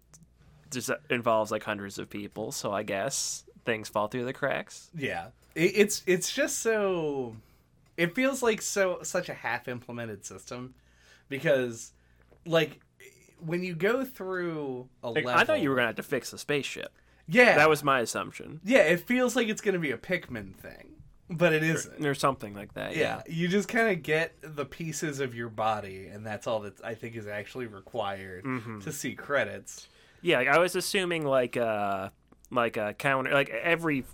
just involves like hundreds of people. So I guess things fall through the cracks. Yeah, it, it's it's just so. It feels like so such a half implemented system, because, like, when you go through a Like, level, I thought you were gonna have to fix the spaceship. Yeah, That was my assumption, yeah. It feels like it's gonna be a Pikmin thing, but it isn't. or something like that. Yeah, Yeah. you just kind of get the pieces of your body, and that's all that I think is actually required Mm-hmm. to see credits. Yeah, I was assuming like uh like a counter like every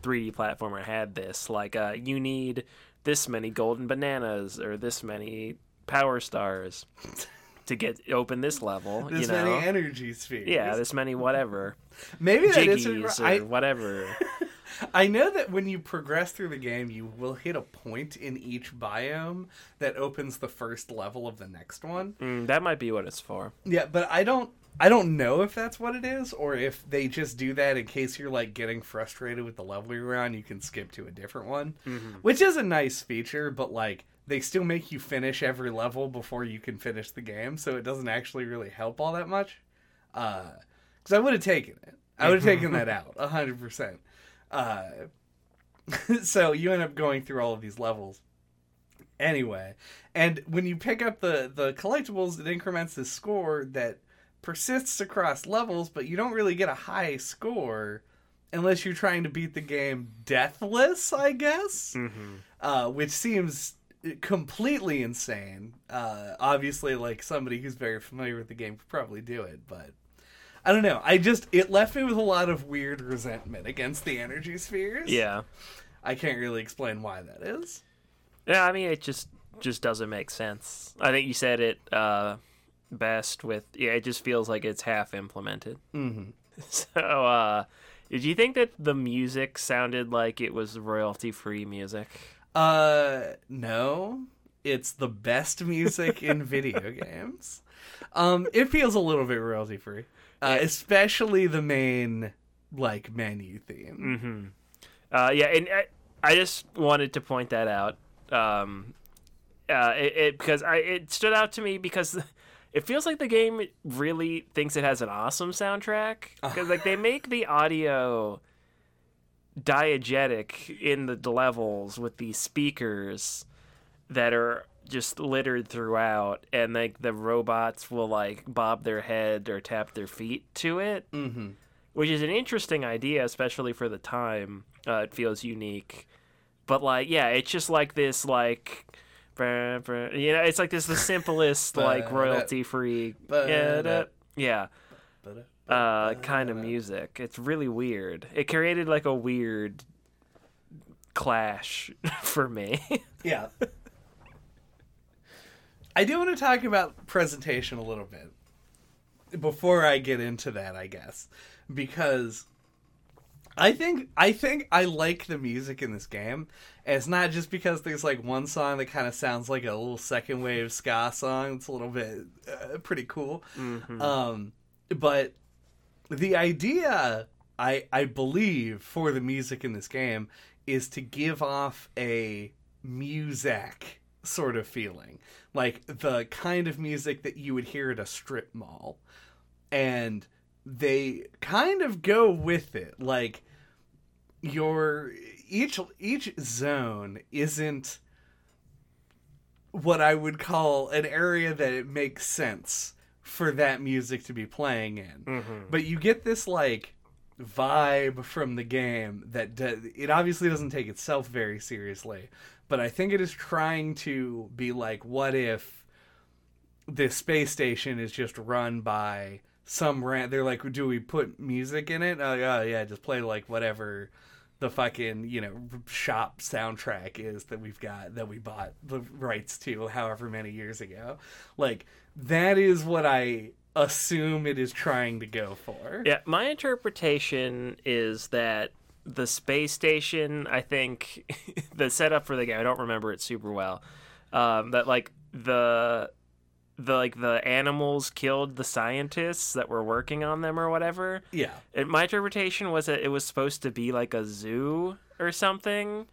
3D platformer had this like uh you need this many golden bananas or this many power stars to get open this level, This you know. many energy spheres. yeah, this many whatever. maybe that is. I whatever. I know that when you progress through the game, you will hit a point in each biome that opens the first level of the next one. Mm, that might be what it's for. Yeah, but I don't I don't know if that's what it is or if they just do that in case you're like getting frustrated with the level you're on, you can skip to a different one. Which is a nice feature, but like they still make you finish every level before you can finish the game, so it doesn't actually really help all that much. Uh cuz I would have taken it. I would have taken that out 100%. Uh so you end up going through all of these levels anyway. And when you pick up the the collectibles, it increments the score that persists across levels, but you don't really get a high score unless you're trying to beat the game deathless, I guess. Mm-hmm. Uh, which seems completely insane. Uh, obviously, like somebody who's very familiar with the game could probably do it, but I don't know. I just it left me with a lot of weird resentment against the energy spheres. Yeah. I can't really explain why that is. Yeah, I mean it just just doesn't make sense. I think you said it uh best with yeah, it just feels like it's half implemented. Mm-hmm. So uh did you think that the music sounded like it was royalty free music? Uh, no. It's the best music in video games. Um, it feels a little bit royalty free, uh, especially the main like menu theme. Mm-hmm. Uh, yeah, and I, I just wanted to point that out. Um, uh, it, it because I it stood out to me because it feels like the game really thinks it has an awesome soundtrack because like they make the audio diegetic in the levels with these speakers that are just littered throughout and like the robots will like bob their head or tap their feet to it Mm-hmm. which is an interesting idea, especially for the time. Uh, it feels unique, but like, yeah, it's just like this, like, brr, brr, you know, it's like this the simplest, like royalty free, yeah, uh, kind of music. It's really weird. It created like a weird clash for me. Yeah. I do want to talk about presentation a little bit before I get into that, I guess, because I think I think I like the music in this game. And it's not just because there's like one song that kind of sounds like a little second wave ska song. It's a little bit uh, pretty cool. Um, but the idea I I believe for the music in this game is to give off a music sort of feeling, like the kind of music that you would hear at a strip mall, and they kind of go with it, like your each each zone isn't what I would call an area that it makes sense for that music to be playing in. Mm-hmm. But you get this like vibe from the game that it obviously doesn't take itself very seriously, but I think it is trying to be like what if this space station is just run by some rant they're like do we put music in it? Oh yeah, yeah, just play like whatever the fucking you know shop soundtrack is that we've got that we bought the rights to however many years ago like that is what i assume it is trying to go for Yeah, my interpretation is that the space station, I think, the setup for the game, I don't remember it super well. Um, that like the the like the animals killed the scientists that were working on them or whatever. yeah And my interpretation was that it was supposed to be like a zoo or something.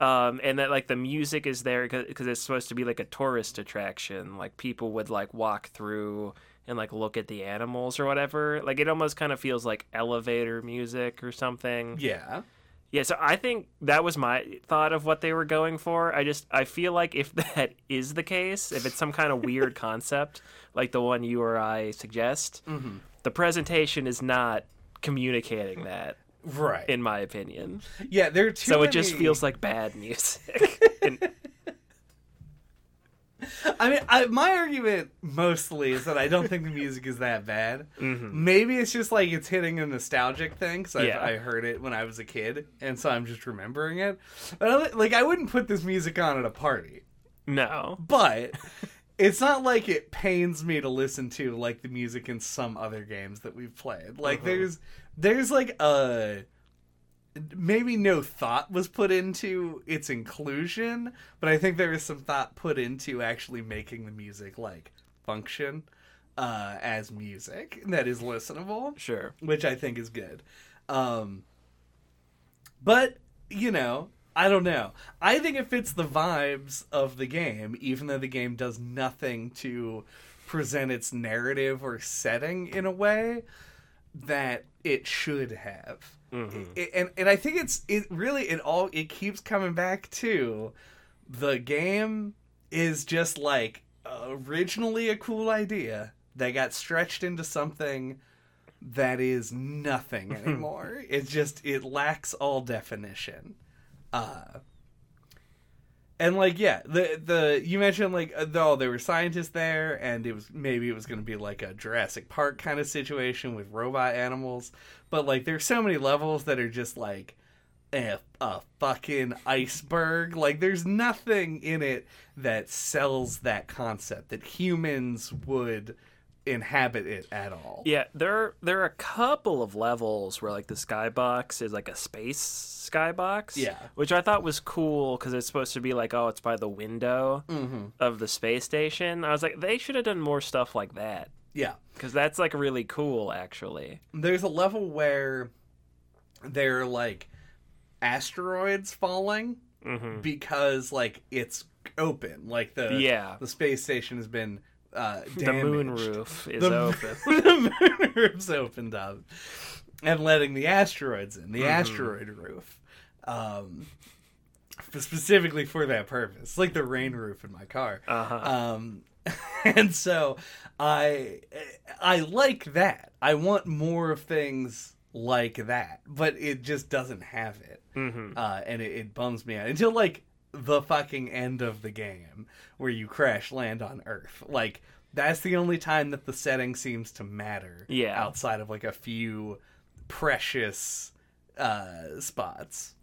Um, and that like the music is there because it's supposed to be like a tourist attraction. Like people would like walk through and like look at the animals or whatever. Like it almost kind of feels like elevator music or something. yeah Yeah, so I think that was my thought of what they were going for. I just I feel like if that is the case, if it's some kind of weird concept like the one you or I suggest, Mm-hmm. the presentation is not communicating that, Right. in my opinion. yeah, there are too so it just feels like bad music. And- I mean, I, my argument mostly is that I don't think the music is that bad. Maybe it's just like it's hitting a nostalgic thing because Mm-hmm. Yeah. I heard it when I was a kid, and so I'm just remembering it. But I, like, I wouldn't put this music on at a party, no. but it's not like it pains me to listen to like the music in some other games that we've played. Like, Uh-huh. there's there's like a maybe no thought was put into its inclusion, but I think there is some thought put into actually making the music like function uh, as music that is listenable, Sure. which I think is good. Um, but you know, I don't know. I think it fits the vibes of the game, even though the game does nothing to present its narrative or setting in a way that it should have. Mm-hmm. I- and and I think it's it really it all it keeps coming back to the game is just like originally a cool idea that got stretched into something that is nothing anymore. it just it lacks all definition. Uh and like yeah, the the you mentioned like uh, though there were scientists there and it was maybe it was going to be like a Jurassic Park kind of situation with robot animals, but like there's so many levels that are just like a, a fucking iceberg. Like there's nothing in it that sells that concept that humans would inhabit it at all. Yeah, there there are a couple of levels where like the skybox is like a space skybox. Yeah. which I thought was cool because it's supposed to be like, oh, it's by the window Mm-hmm. of the space station. I was like, they should have done more stuff like that Yeah. because that's like really cool, actually. There's a level where there are like asteroids falling hmm because like it's open. Like the Yeah. the space station has been uh The moon roof is the, open. the moon roof's opened up and letting the asteroids in the Mm-hmm. asteroid roof um specifically for that purpose like the rain roof in my car Uh-huh. um and so i i like that i want more of things like that but it just doesn't have it hmm uh, and it, it bums me out until like the fucking end of the game where you crash land on Earth. Like that's the only time that the setting seems to matter. Yeah. outside of like a few precious uh, spots.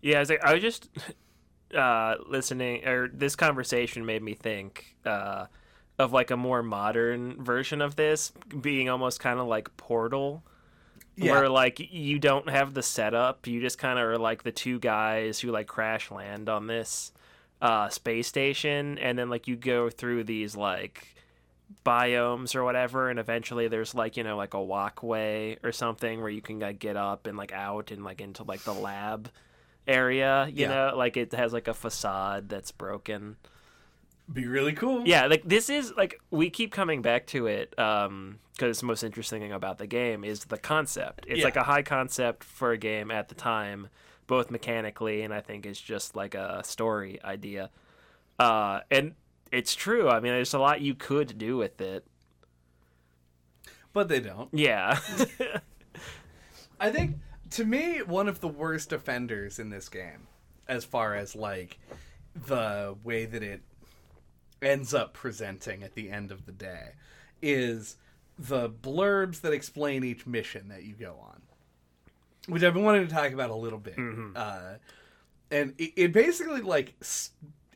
Yeah, I was, like, I was just uh, listening, or this conversation made me think uh, of like a more modern version of this being almost kind of like Portal. Yeah. Where like you don't have the setup, you just kind of are like the two guys who like crash land on this uh, space station, and then like you go through these like biomes or whatever, and eventually there's like you know like a walkway or something where you can like get up and like out and like into like the lab area. You Yeah. know, like it has like a facade that's broken. Be really cool. Yeah, like this is like we keep coming back to it um because the most interesting thing about the game is the concept. It's Yeah. like a high concept for a game at the time, both mechanically and I think it's just like a story idea. Uh and it's true. I mean, there's a lot you could do with it. but they don't. Yeah. I think to me one of the worst offenders in this game, as far as like the way that it ends up presenting at the end of the day, is the blurbs that explain each mission that you go on, which I've been wanting to talk about a little bit. Uh, and it, it basically like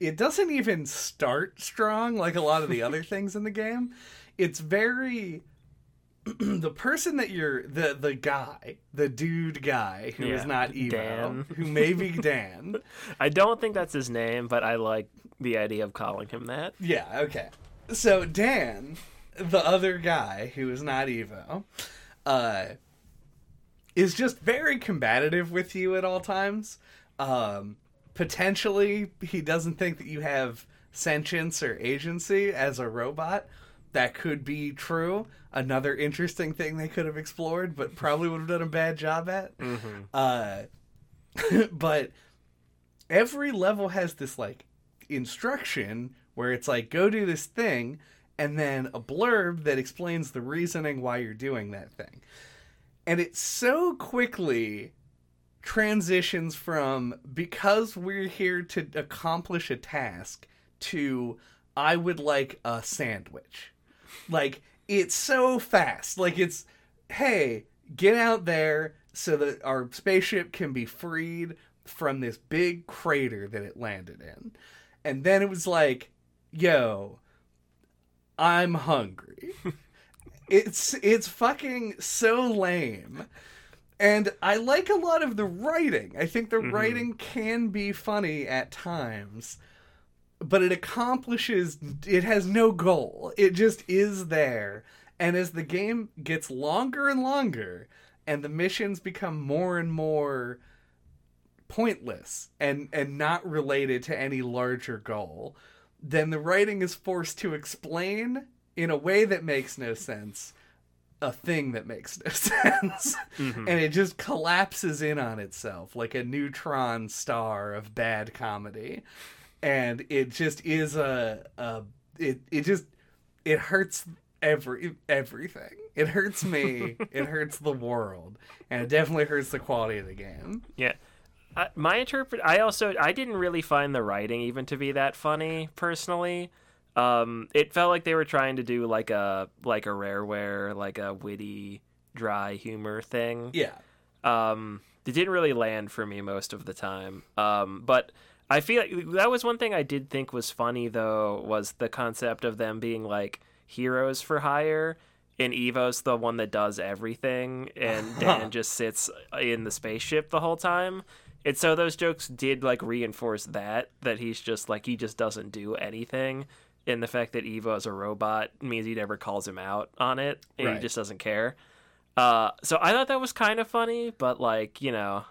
it doesn't even start strong like a lot of the other things in the game. It's very the person that you're the the guy, the dude guy who is Yeah, not Evo, Dan. who may be Dan. I don't think that's his name, but I like the idea of calling him that. yeah, okay. So Dan, the other guy who is not Evo, uh, is just very combative with you at all times. Um, potentially, he doesn't think that you have sentience or agency as a robot. That could be true. Another interesting thing they could have explored, but probably would have done a bad job at. Uh, but every level has this like instruction where it's like go do this thing and then a blurb that explains the reasoning why you're doing that thing. And it so quickly transitions from because we're here to accomplish a task to I would like a sandwich. Like it's so fast. Like it's hey, get out there so that our spaceship can be freed from this big crater that it landed in. And then it was like, yo, I'm hungry. it's it's fucking so lame. And I like a lot of the writing. I think the mm-hmm. writing can be funny at times, but it accomplishes it has no goal. It just is there. And as the game gets longer and longer and the missions become more and more pointless and and not related to any larger goal, then the writing is forced to explain in a way that makes no sense a thing that makes no sense. Mm-hmm. And it just collapses in on itself like a neutron star of bad comedy. And it just is a, a it it just it hurts every everything. It hurts me. it hurts the world, and it definitely hurts the quality of the game. Yeah. I, my interpret I also I didn't really find the writing even to be that funny personally. Um it felt like they were trying to do like a like a rareware, like a witty, dry humor thing. Yeah. Um it didn't really land for me most of the time. Um but I feel like that was one thing I did think was funny though was the concept of them being like heroes for hire and Evo's the one that does everything and Dan just sits in the spaceship the whole time. And so those jokes did like reinforce that that he's just like he just doesn't do anything. And the fact that Evo is a robot means he never calls him out on it and Right. he just doesn't care. Uh, so I thought that was kind of funny, but like, you know,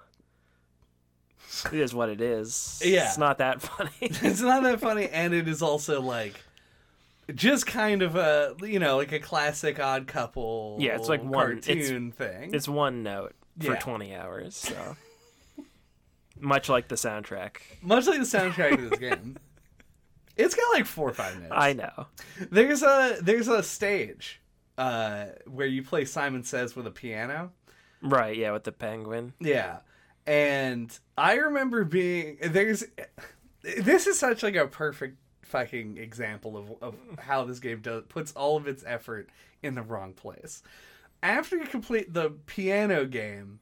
it is what it is. Yeah. It's not that funny. it's not that funny and it is also like just kind of a you know like a classic odd couple Yeah, it's like one- it's- cartoon thing it's one note for Yeah. 20 hours, so much like the soundtrack. much like the soundtrack of this game it's got like four or five minutes I know. there's a there's a stage uh where you play simon says with a piano Right, yeah, with the penguin. Yeah. And I remember being there's this is such like a perfect fucking example of, of how this game does puts all of its effort in the wrong place. After you complete the piano game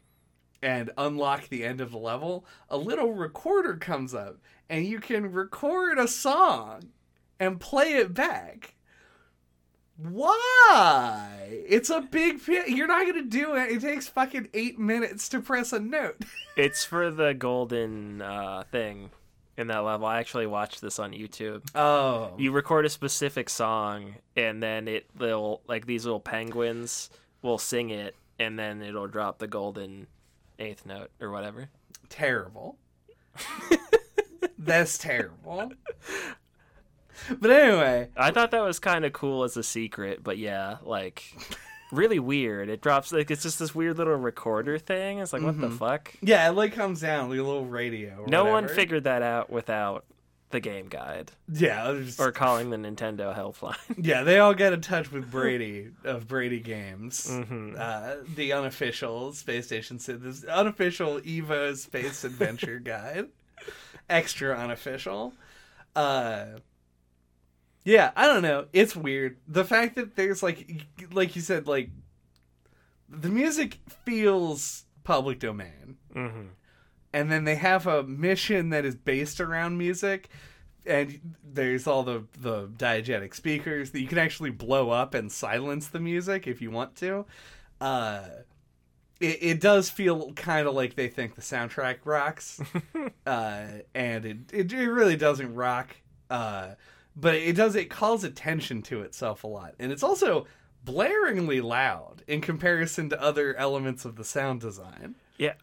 and unlock the end of the level, a little recorder comes up and you can record a song and play it back. Why? It's a big pi- You're not going to do it. It takes fucking eight minutes to press a note. It's for the golden uh, thing in that level. I actually watched this on YouTube. Oh. You record a specific song, and then it will like these little penguins will sing it, and then it'll drop the golden eighth note or whatever. terrible. That's terrible. But anyway, I thought that was kind of cool as a secret, but yeah, like really weird. It drops like it's just this weird little recorder thing. It's like what the mm-hmm. fuck? yeah, it like comes down like a little radio. Or No one figured that out without the game guide Yeah, just- or calling the Nintendo helpline. yeah, they all get in touch with Brady of Brady Games, Mm-hmm. uh, the unofficial space station, this unofficial Evo Space Adventure Guide, extra unofficial. Uh, yeah, I don't know. It's weird. The fact that there's like, like you said, like the music feels public domain, mm-hmm. And then they have a mission that is based around music and there's all the the diegetic speakers that you can actually blow up and silence the music if you want to. Uh it, it does feel kind of like they think the soundtrack rocks uh and it, it it really doesn't rock uh but it does it calls attention to itself a lot. And it's also blaringly loud in comparison to other elements of the sound design. Yeah,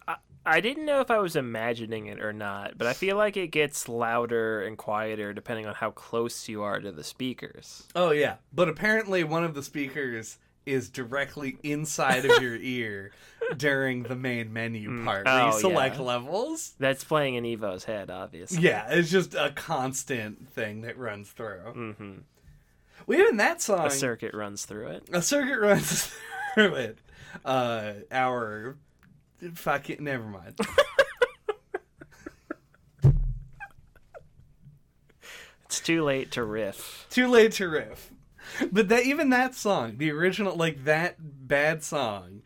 I, didn't know if I was imagining it or not, but I feel like it gets louder and quieter depending on how close you are to the speakers. Oh yeah, but apparently one of the speakers is directly inside of your ear, during the main menu part where Oh, you select yeah. levels. That's playing in Evo's head, obviously. Yeah, it's just a constant thing that runs through. Mm-hmm. Well, even that song, A circuit runs through it. a circuit runs through it. Uh, our fucking never mind. It's too late to riff. Too late to riff. But that even that song, the original, like that bad song,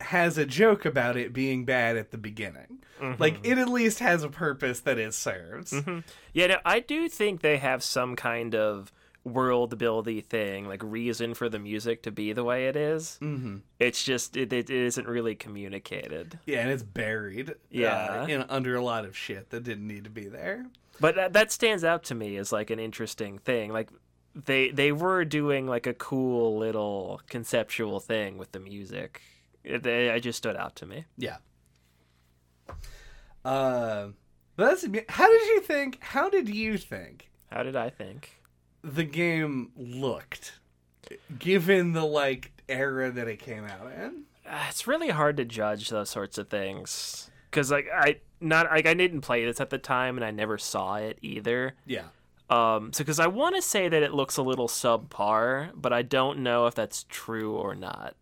has a joke about it being bad at the beginning. Mm-hmm. Like it at least has a purpose that it serves. Mm-hmm. Yeah, no, I do think they have some kind of world buildy thing, like reason for the music to be the way it is. Mm-hmm. It's just it, it isn't really communicated. Yeah, and it's buried. Yeah. uh, in under a lot of shit that didn't need to be there. But that, that stands out to me as like an interesting thing. Like they they were doing like a cool little conceptual thing with the music. It, they, it just stood out to me. Yeah. Uh, but that's how did you think? How did you think How did I think? The game looked, given the like era that it came out in? Uh, It's really hard to judge those sorts of things because like I not like I didn't play this at the time and I never saw it either. Yeah. Um, so because I want to say that it looks a little subpar, but I don't know if that's true or not.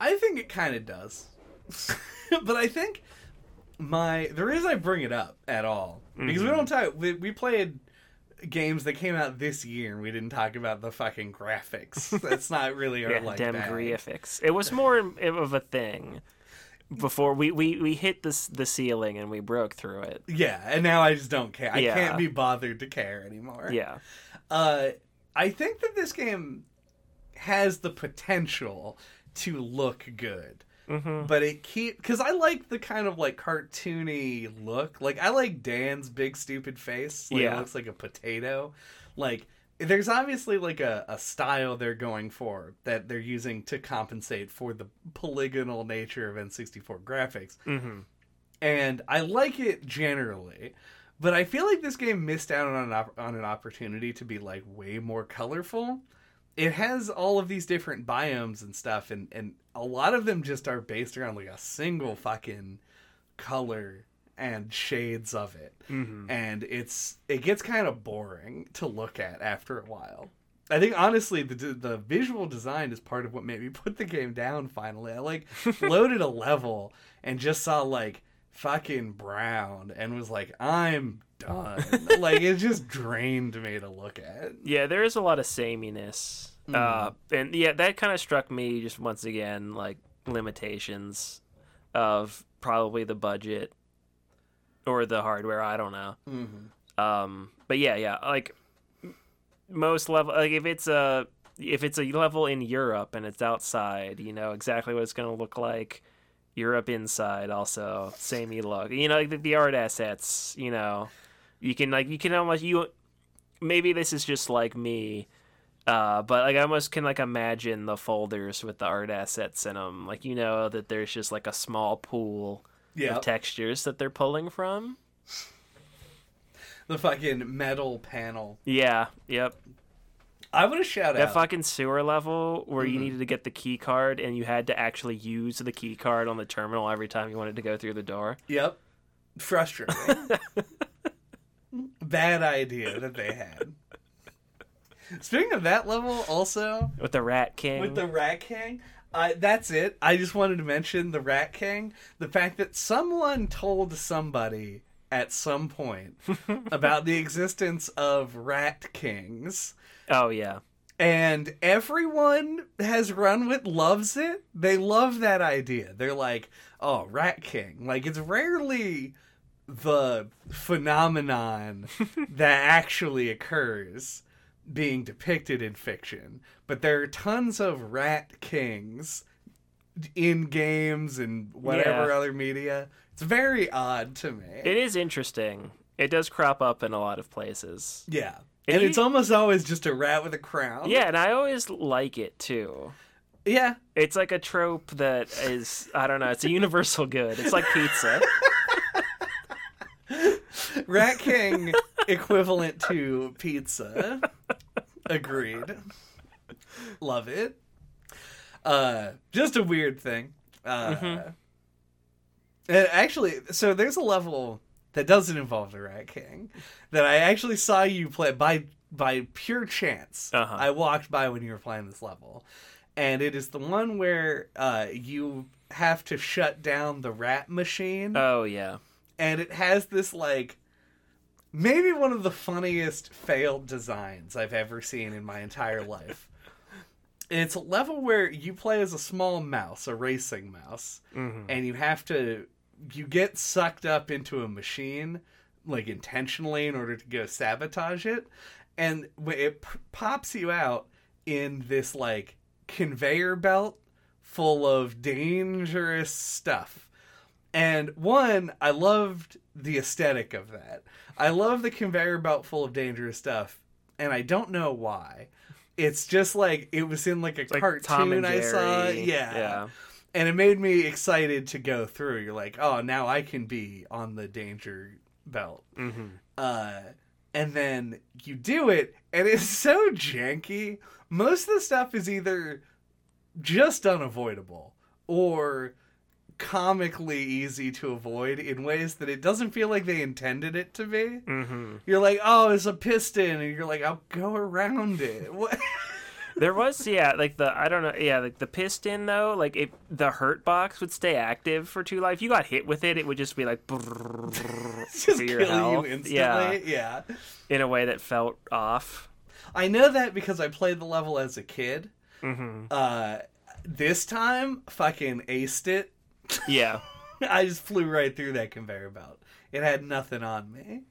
I think it kind of does. but I think my the reason I bring it up at all because we don't talk we, we played games that came out this year and we didn't talk about the fucking graphics. That's not really our Yeah, like damn graphics. It was more of a thing before we, we, we hit this the ceiling and we broke through it. Yeah, and now I just don't care. I Yeah. can't be bothered to care anymore. Yeah. Uh, I think that this game has the potential to look good. Hmm But it keep because I like the kind of like cartoony look. Like I like Dan's big stupid face. Like, Yeah. it looks like a potato. Like there's obviously like a, a style they're going for that they're using to compensate for the polygonal nature of N64 graphics. hmm and I like it generally, but I feel like this game missed out on an op- on an opportunity to be like way more colorful. It has all of these different biomes and stuff, and and a lot of them just are based around like a single fucking color and shades of it, hmm and it's it gets kind of boring to look at after a while. I think honestly, the the visual design is part of what made me put the game down. Finally, I like loaded a level and just saw like fucking brown and was like, I'm done. like it just drained me to look at. Yeah, there is a lot of sameness. Uh, and yeah, that kind of struck me just once again, like limitations of probably the budget or the hardware. I don't know. Mm-hmm. Um, but yeah, yeah, like most level, like if it's a if it's a level in Europa and it's outside, you know exactly what it's gonna look like. Europa inside, also samey look. You know, like the, the art assets. You know, you can like you can almost you. Maybe this is just like me. Uh, but like I almost can like imagine the folders with the art assets in them. Like you know that there's just like a small pool Yeah, of textures that they're pulling from. the fucking metal panel. Yeah. Yep. I want to shout That out. That fucking sewer level where you Mhm. needed to get the key card and you had to actually use the key card on the terminal every time you wanted to go through the door. Yep, frustrating. Bad idea that they had. Speaking of that level, also With the Rat King. with the Rat King. Uh, that's it. I just wanted to mention the Rat King. The fact that someone told somebody at some point about the existence of Rat Kings, oh yeah. and everyone has run with, loves it. They love that idea. They're like, oh, Rat King. Like, it's rarely the phenomenon that actually occurs being depicted in fiction, but there are tons of rat kings in games and whatever Yeah. other media. It's very odd to me. It is interesting. It does crop up in a lot of places. yeah. And you- it's almost always just a rat with a crown. Yeah, and I always like it too. Yeah. It's like a trope that is I don't know, it's a universal good. It's like pizza. Rat King equivalent to pizza. Agreed. Love it. Uh, just a weird thing. Uh, Mhm. and actually, so there's a level that doesn't involve the Rat King that I actually saw you play by by pure chance. Uh-huh. I walked by when you were playing this level, and it is the one where uh, you have to shut down the rat machine, Oh yeah. and it has this like maybe one of the funniest failed designs I've ever seen in my entire life. It's a level where you play as a small mouse, a racing mouse, hmm and you have to you get sucked up into a machine like intentionally in order to go sabotage it and it p- pops you out in this like conveyor belt full of dangerous stuff and one i loved the aesthetic of that i love the conveyor belt full of dangerous stuff and i don't know why it's just like it was in like a Like cartoon i saw yeah Yeah. and it made me excited to go through. You're like, oh, now I can be on the danger belt. hmm Uh, and then you do it, and it's so janky. Most of the stuff is either just unavoidable or comically easy to avoid in ways that it doesn't feel like they intended it to be. hmm You're like, oh, it's a piston, and you're like, I'll go around it. What? There was yeah, like the I don't know yeah, like the piston though, like if the hurt box would stay active for two. If you got hit with it, it would just be like just kill you instantly. Yeah, yeah. in a way that felt off. I know that because I played the level as a kid. hmm Uh, this time, fucking aced it. Yeah. I just flew right through that conveyor belt. It had nothing on me.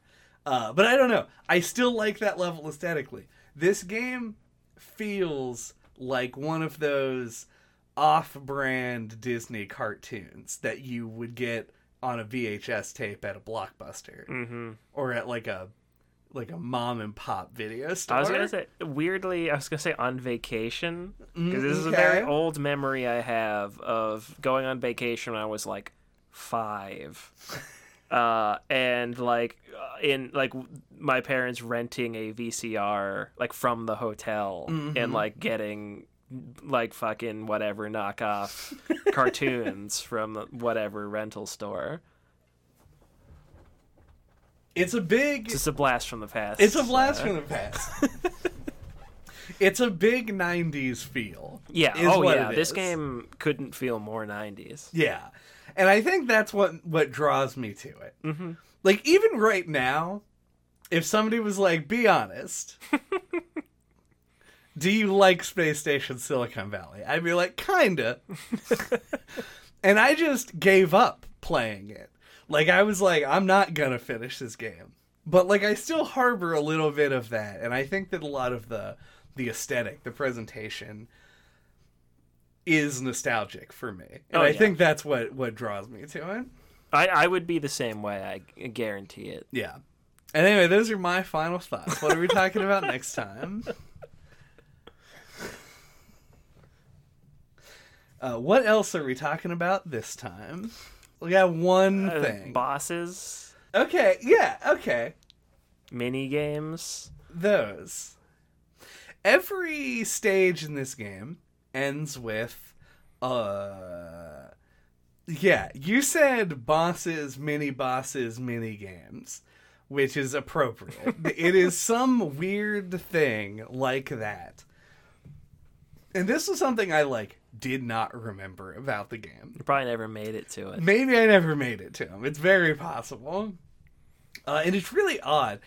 Uh, but I don't know. I still like that level aesthetically. This game feels like one of those off-brand Disney cartoons that you would get on a VHS tape at a blockbuster hmm or at like a like a mom and pop video store. I was gonna say weirdly, I was gonna say on vacation because this is a Okay. very old memory I have of going on vacation when I was like five, uh, and like uh, in like w- my parents renting a VCR like from the hotel and like getting like fucking whatever knockoff cartoons from whatever rental store. It's a big It's just a blast from the past. It's a blast uh, from the past. it's a big '90s feel. Yeah. Oh yeah. This is. game couldn't feel more '90s. Yeah, and I think that's what what draws me to it. Mm-hmm. Like even right now, if somebody was like, "Be honest." Do you like Space Station Silicon Valley? I'd be like, kinda. and I just gave up playing it. Like I was like, I'm not gonna finish this game. But like I still harbor a little bit of that, and I think that a lot of the the aesthetic, the presentation is nostalgic for me. And Oh, I yeah. think that's what what draws me to it. I, I would be the same way. I guarantee it. Yeah. And anyway, those are my final thoughts. What are we talking about next time? Uh, what else are we talking about this time? We got one Uh, thing. bosses, okay, yeah, okay. mini games. Those. Every stage in this game ends with uh yeah, you said bosses, mini bosses, mini games, which is appropriate. it is some weird thing like that. And this was something I like did not remember about the game. You probably never made it to it. Maybe I never made it to him. It's very possible. Uh, and it's really odd.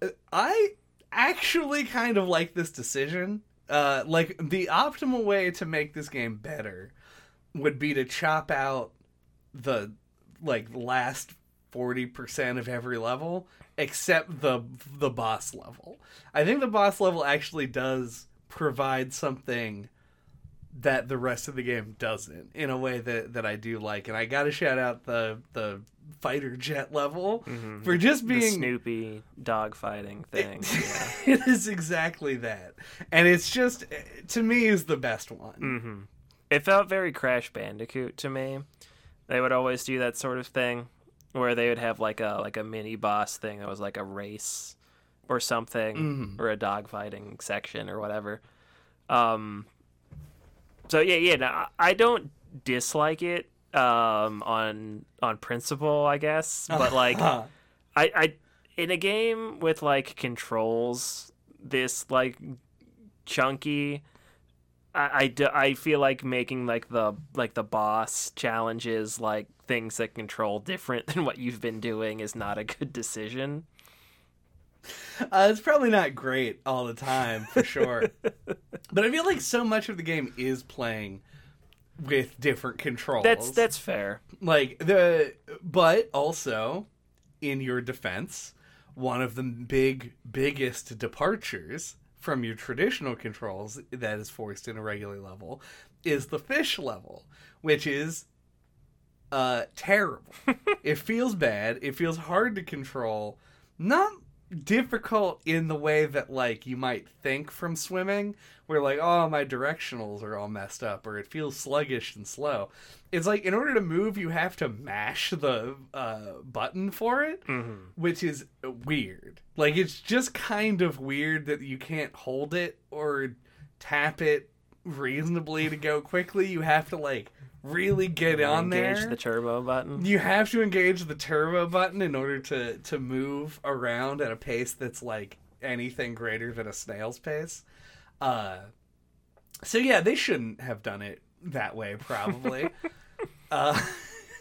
Uh, I actually kind of like this decision. Uh, like, the optimal way to make this game better would be to chop out the, like, last 40% of every level except the the boss level. I think the boss level actually does provide something that the rest of the game doesn't in a way that, that I do like. And I got to shout out the the fighter jet level Mhm. for just The being Snoopy dogfighting thing. yeah. it is exactly that. And it's just to me is the best one. hmm It felt very Crash Bandicoot to me. They would always do that sort of thing where they would have like a like a mini boss thing that was like a race or something Mhm. or a dogfighting section or whatever. Um So yeah, yeah. No, I- I don't dislike it um, on on principle, I guess. But like, I, I in a game with like controls this like chunky I I feel like making like the like the boss challenges like things that control different than what you've been doing is not a good decision Uh, it's probably not great all the time, for sure. but I feel like so much of the game is playing with different controls. that's that's fair like the but also in your defense one of the big biggest departures from your traditional controls that is forced in a regular level is the fish level which is uh terrible it feels bad it feels hard to control not difficult in the way that like you might think from swimming where like oh my directionals are all messed up or it feels sluggish and slow. It's like in order to move you have to mash the uh, button for it which is weird. Like it's just kind of weird that you can't hold it or tap it reasonably to go quickly. You have to like really get on engage there the turbo button you have to engage the turbo button in order to to move around at a pace that's like anything greater than a snail's pace. Uh so yeah, they shouldn't have done it that way probably. uh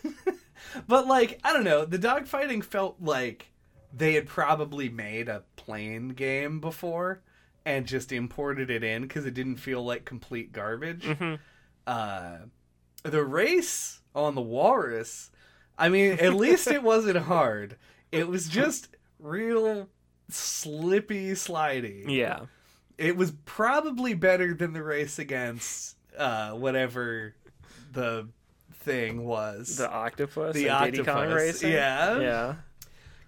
but like, I don't know, the dogfighting felt like they had probably made a plane game before and just imported it in cuz it didn't feel like complete garbage Mhm. uh the race on the walrus i mean at least it wasn't hard. It was just real slippy slidey. Yeah. It was probably better than the race against uh whatever the thing was. The octopus The and Diddy Kong octopus, racing? yeah. yeah.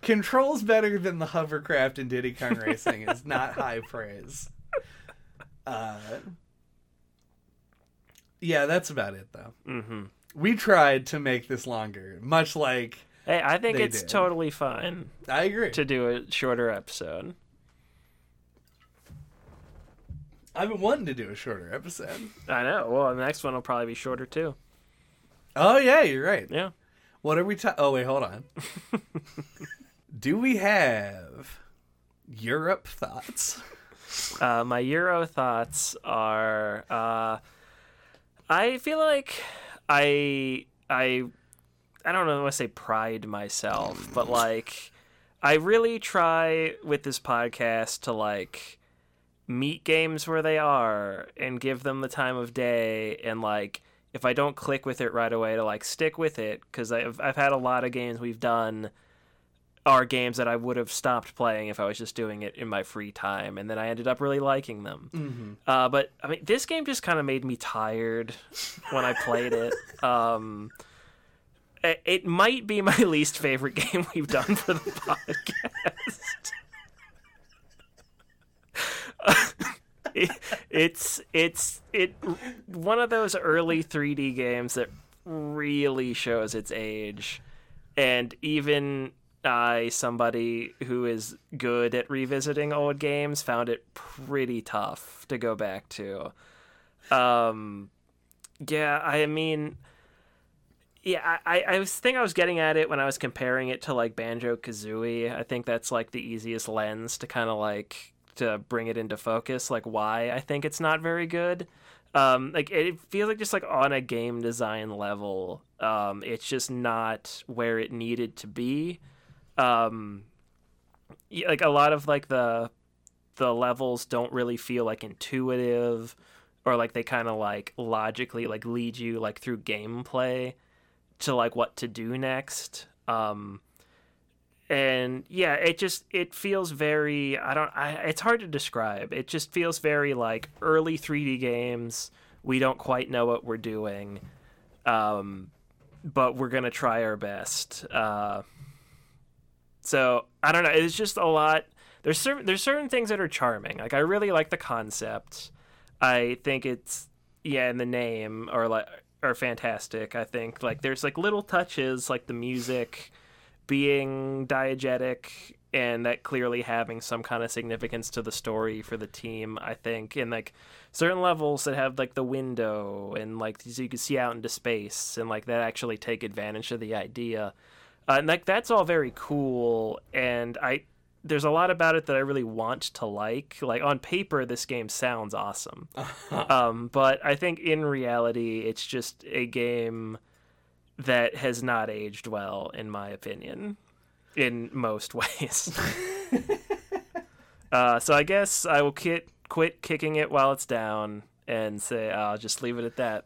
Controls better than the hovercraft in diddy kong racing is not high praise. Uh yeah that's about it though hmm we tried to make this longer, much like hey i think it's did. totally fine I agree. to do a shorter episode I've been wanting to do a shorter episode. i know well the next one will probably be shorter too Oh yeah, you're right. yeah What are we? Ta- oh wait, hold on. do we have Europe thoughts? Uh, my Euro thoughts are uh, I feel like I I I don't know want to say pride myself, but like I really try with this podcast to like meet games where they are and give them the time of day and like if I don't click with it right away to like stick with it because I've I've had a lot of games we've done are games that I would have stopped playing if I was just doing it in my free time, and then I ended up really liking them. Mm-hmm. Uh, but I mean, this game just kind of made me tired when I played it. Um, it, it might be my least favorite game we've done for the podcast. it, it's it's it one of those early 3D games that really shows its age, and even I, somebody who is good at revisiting old games, found it pretty tough to go back to. Um, yeah, I mean, yeah, I, I was think I was getting at it when I was comparing it to like Banjo Kazooie. I think that's like the easiest lens to kind of like to bring it into focus, like why I think it's not very good. Um, like it feels like just like on a game design level, um, it's just not where it needed to be. Um, like a lot of like the the levels don't really feel like intuitive or like they kind of like logically like lead you like through gameplay to like what to do next. Um and yeah it just it feels very i don't I, it's hard to describe. It just feels very like early 3d games. We don't quite know what we're doing um but we're gonna try our best. Uh so i don't know it's just a lot. There's certain there's certain things that are charming. Like i really like the concept. I think it's yeah and the name or like are fantastic i think. Like there's like little touches like the music being diegetic and that clearly having some kind of significance to the story for the team i think. And like certain levels that have like the window and like so you can see out into space and like that actually take advantage of the idea uh, and like that's all very cool and i there's a lot about it that i really want to like. Like on paper this game sounds awesome. Um, but i think in reality it's just a game that has not aged well in my opinion in most ways. Uh, so i guess i will quit quit kicking it while it's down and say i'll just leave it at that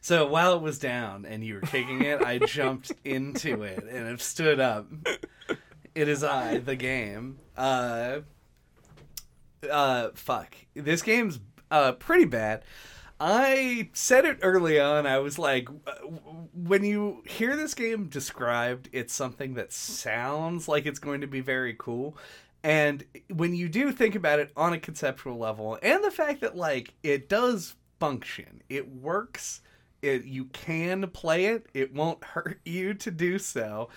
So while it was down and you were kicking it, I jumped into it and have stood up. It is I, the game. Uh, uh, fuck. This game's uh pretty bad. I said it early on. I was like, when you hear this game described, it's something that sounds like it's going to be very cool. And when you do think about it on a conceptual level, and the fact that like it does function, it works. It you can play it. It won't hurt you to do so.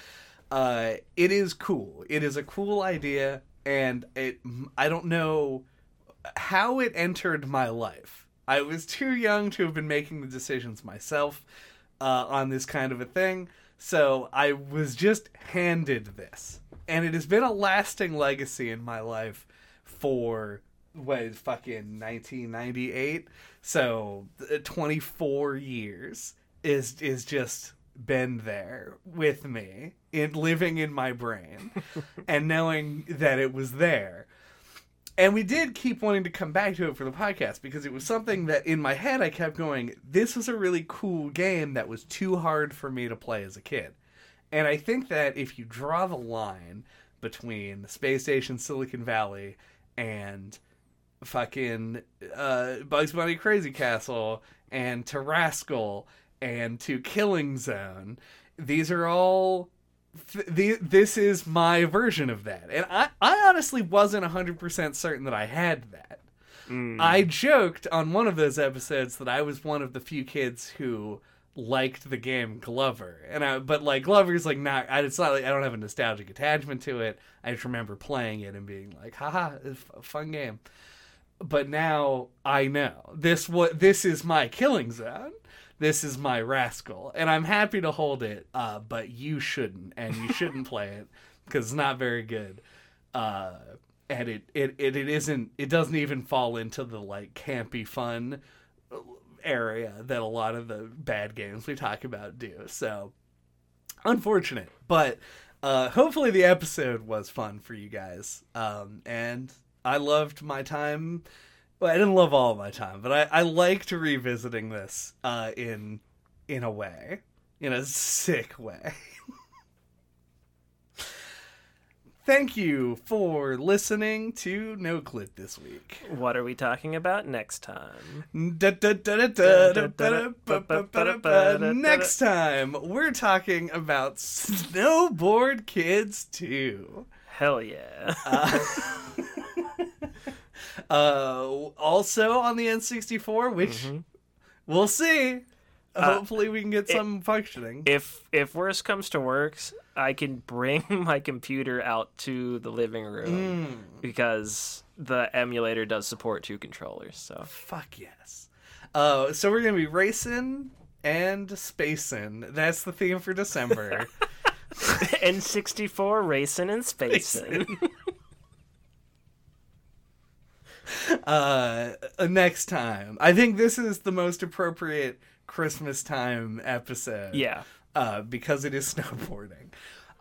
Uh, it is cool. It is a cool idea, and it. I don't know how it entered my life. I was too young to have been making the decisions myself uh, on this kind of a thing, so I was just handed this, and it has been a lasting legacy in my life for what is fucking 1998. So uh, 24 years is is just been there with me in living in my brain and knowing that it was there and we did keep wanting to come back to it for the podcast because it was something that in my head I kept going, this was a really cool game that was too hard for me to play as a kid. And I think that if you draw the line between Space Station Silicon Valley and fucking uh, Bugs Bunny Crazy Castle and to Rascal and to Killing Zone, these are all th- the, this is my version of that. And I, I honestly wasn't 100% certain that I had that. I joked on one of those episodes that I was one of the few kids who liked the game Glover. And I but like Glover's like not I it's not like I don't have a nostalgic attachment to it. I just remember playing it and being like, haha, it's a fun game. But now I know. This what this is my killing zone. This is my rascal. And i'm happy to hold it uh, but you shouldn't. And you shouldn't play it because it's not very good. Uh, and it, it, it, it isn't it doesn't even fall into the like campy fun area that a lot of the bad games we talk about do. So unfortunate. But uh, hopefully the episode was fun for you guys. Um, and i loved my time well, I didn't love all of my time, but I, I liked revisiting this uh, in in a way, in a sick way. Thank you for listening to No Clip this week. what are we talking about next time Next time, we're talking about Snowboard Kids 2. hell yeah Uh, Uh, also on the N64, which mm-hmm. we'll see. Uh, Hopefully, we can get some functioning. if if worse comes to worse, I can bring my computer out to the living room mm. because the emulator does support two controllers. So Fuck yes. Uh, so we're gonna be racing and spacing. That's the theme for December. N64 racing and spacing. uh, next time, I think this is the most appropriate Christmas time episode. yeah. Uh, because it is snowboarding.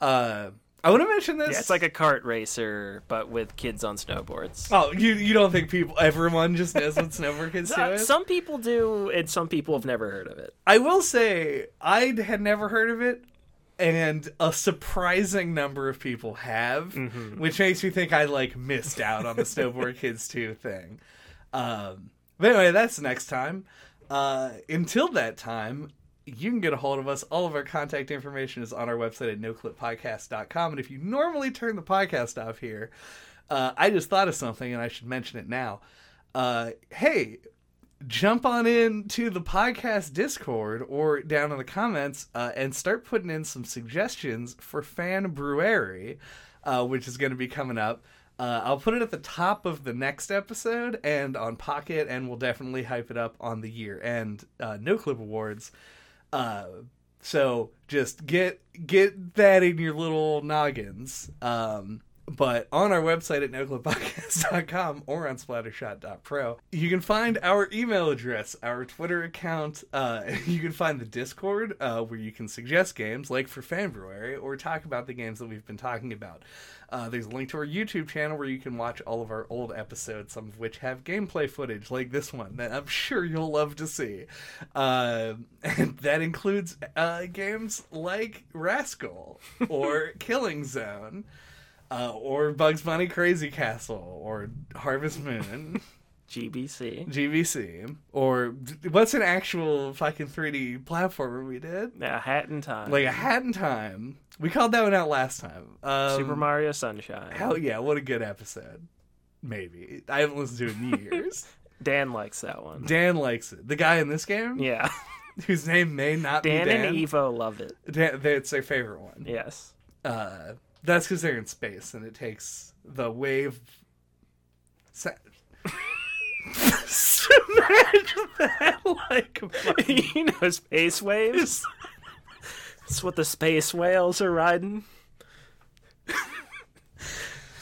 Uh, I want to mention this. Yeah, it's like a kart racer, but with kids on snowboards. Oh, you you don't think people everyone just knows what snowboard kids do? Some people do, and some people have never heard of it. I will say I had never heard of it, and a surprising number of people have, which makes me think I like missed out on the Snowboard Kids 2 thing. Um, but anyway, that's next time. Uh, until that time, you can get a hold of us. All of our contact information is on our website at noclippodcast.com. And if you normally turn the podcast off here, uh, I just thought of something and I should mention it now. Uh, hey, jump on in to the podcast Discord or down in the comments uh, and start putting in some suggestions for Fan Brewery, uh, which is going to be coming up. Uh, I'll put it at the top of the next episode and on Pocket, and we'll definitely hype it up on the year end uh, No Clip Awards. Uh, so just get get that in your little noggins. Um, but on our website at noclippodcast.com or on splattershot.pro, you can find our email address, our Twitter account. Uh, you can find the Discord uh, where you can suggest games, like for Fanbrewery, or talk about the games that we've been talking about. Uh, there's a link to our YouTube channel where you can watch all of our old episodes, some of which have gameplay footage, like this one, that I'm sure you'll love to see. Uh, and that includes uh, games like Rascal or Killing Zone. Uh, or Bugs Bunny Crazy Castle, or Harvest Moon, GBC. GBC. or what's an actual fucking 3D platformer we did? A hat in time. Like a Hat in Time. We called that one out last time. Um, Super Mario Sunshine. Hell yeah, what a good episode. Maybe. I haven't listened to it in years. Dan likes that one. Dan likes it. The guy in this game, Yeah. whose name may not Dan, be Dan. and Evo love it. Dan, it's their favorite one. Yes. Uh, that's because they're in space and it takes the wave. Sa- Smash that like you know space waves? That's what the space whales are riding.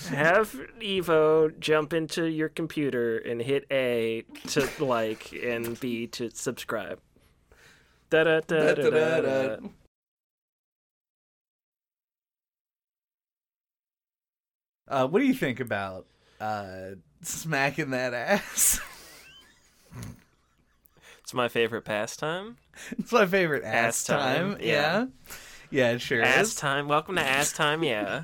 Have Evo jump into your computer and hit A to like and B to subscribe. Da da da da. da. Uh, what do you think about uh, smacking that ass? It's my favorite pastime. it's my favorite ass, Ass time, time. Yeah. yeah. Yeah, it sure Ass is. time. Welcome to Ass time. Yeah.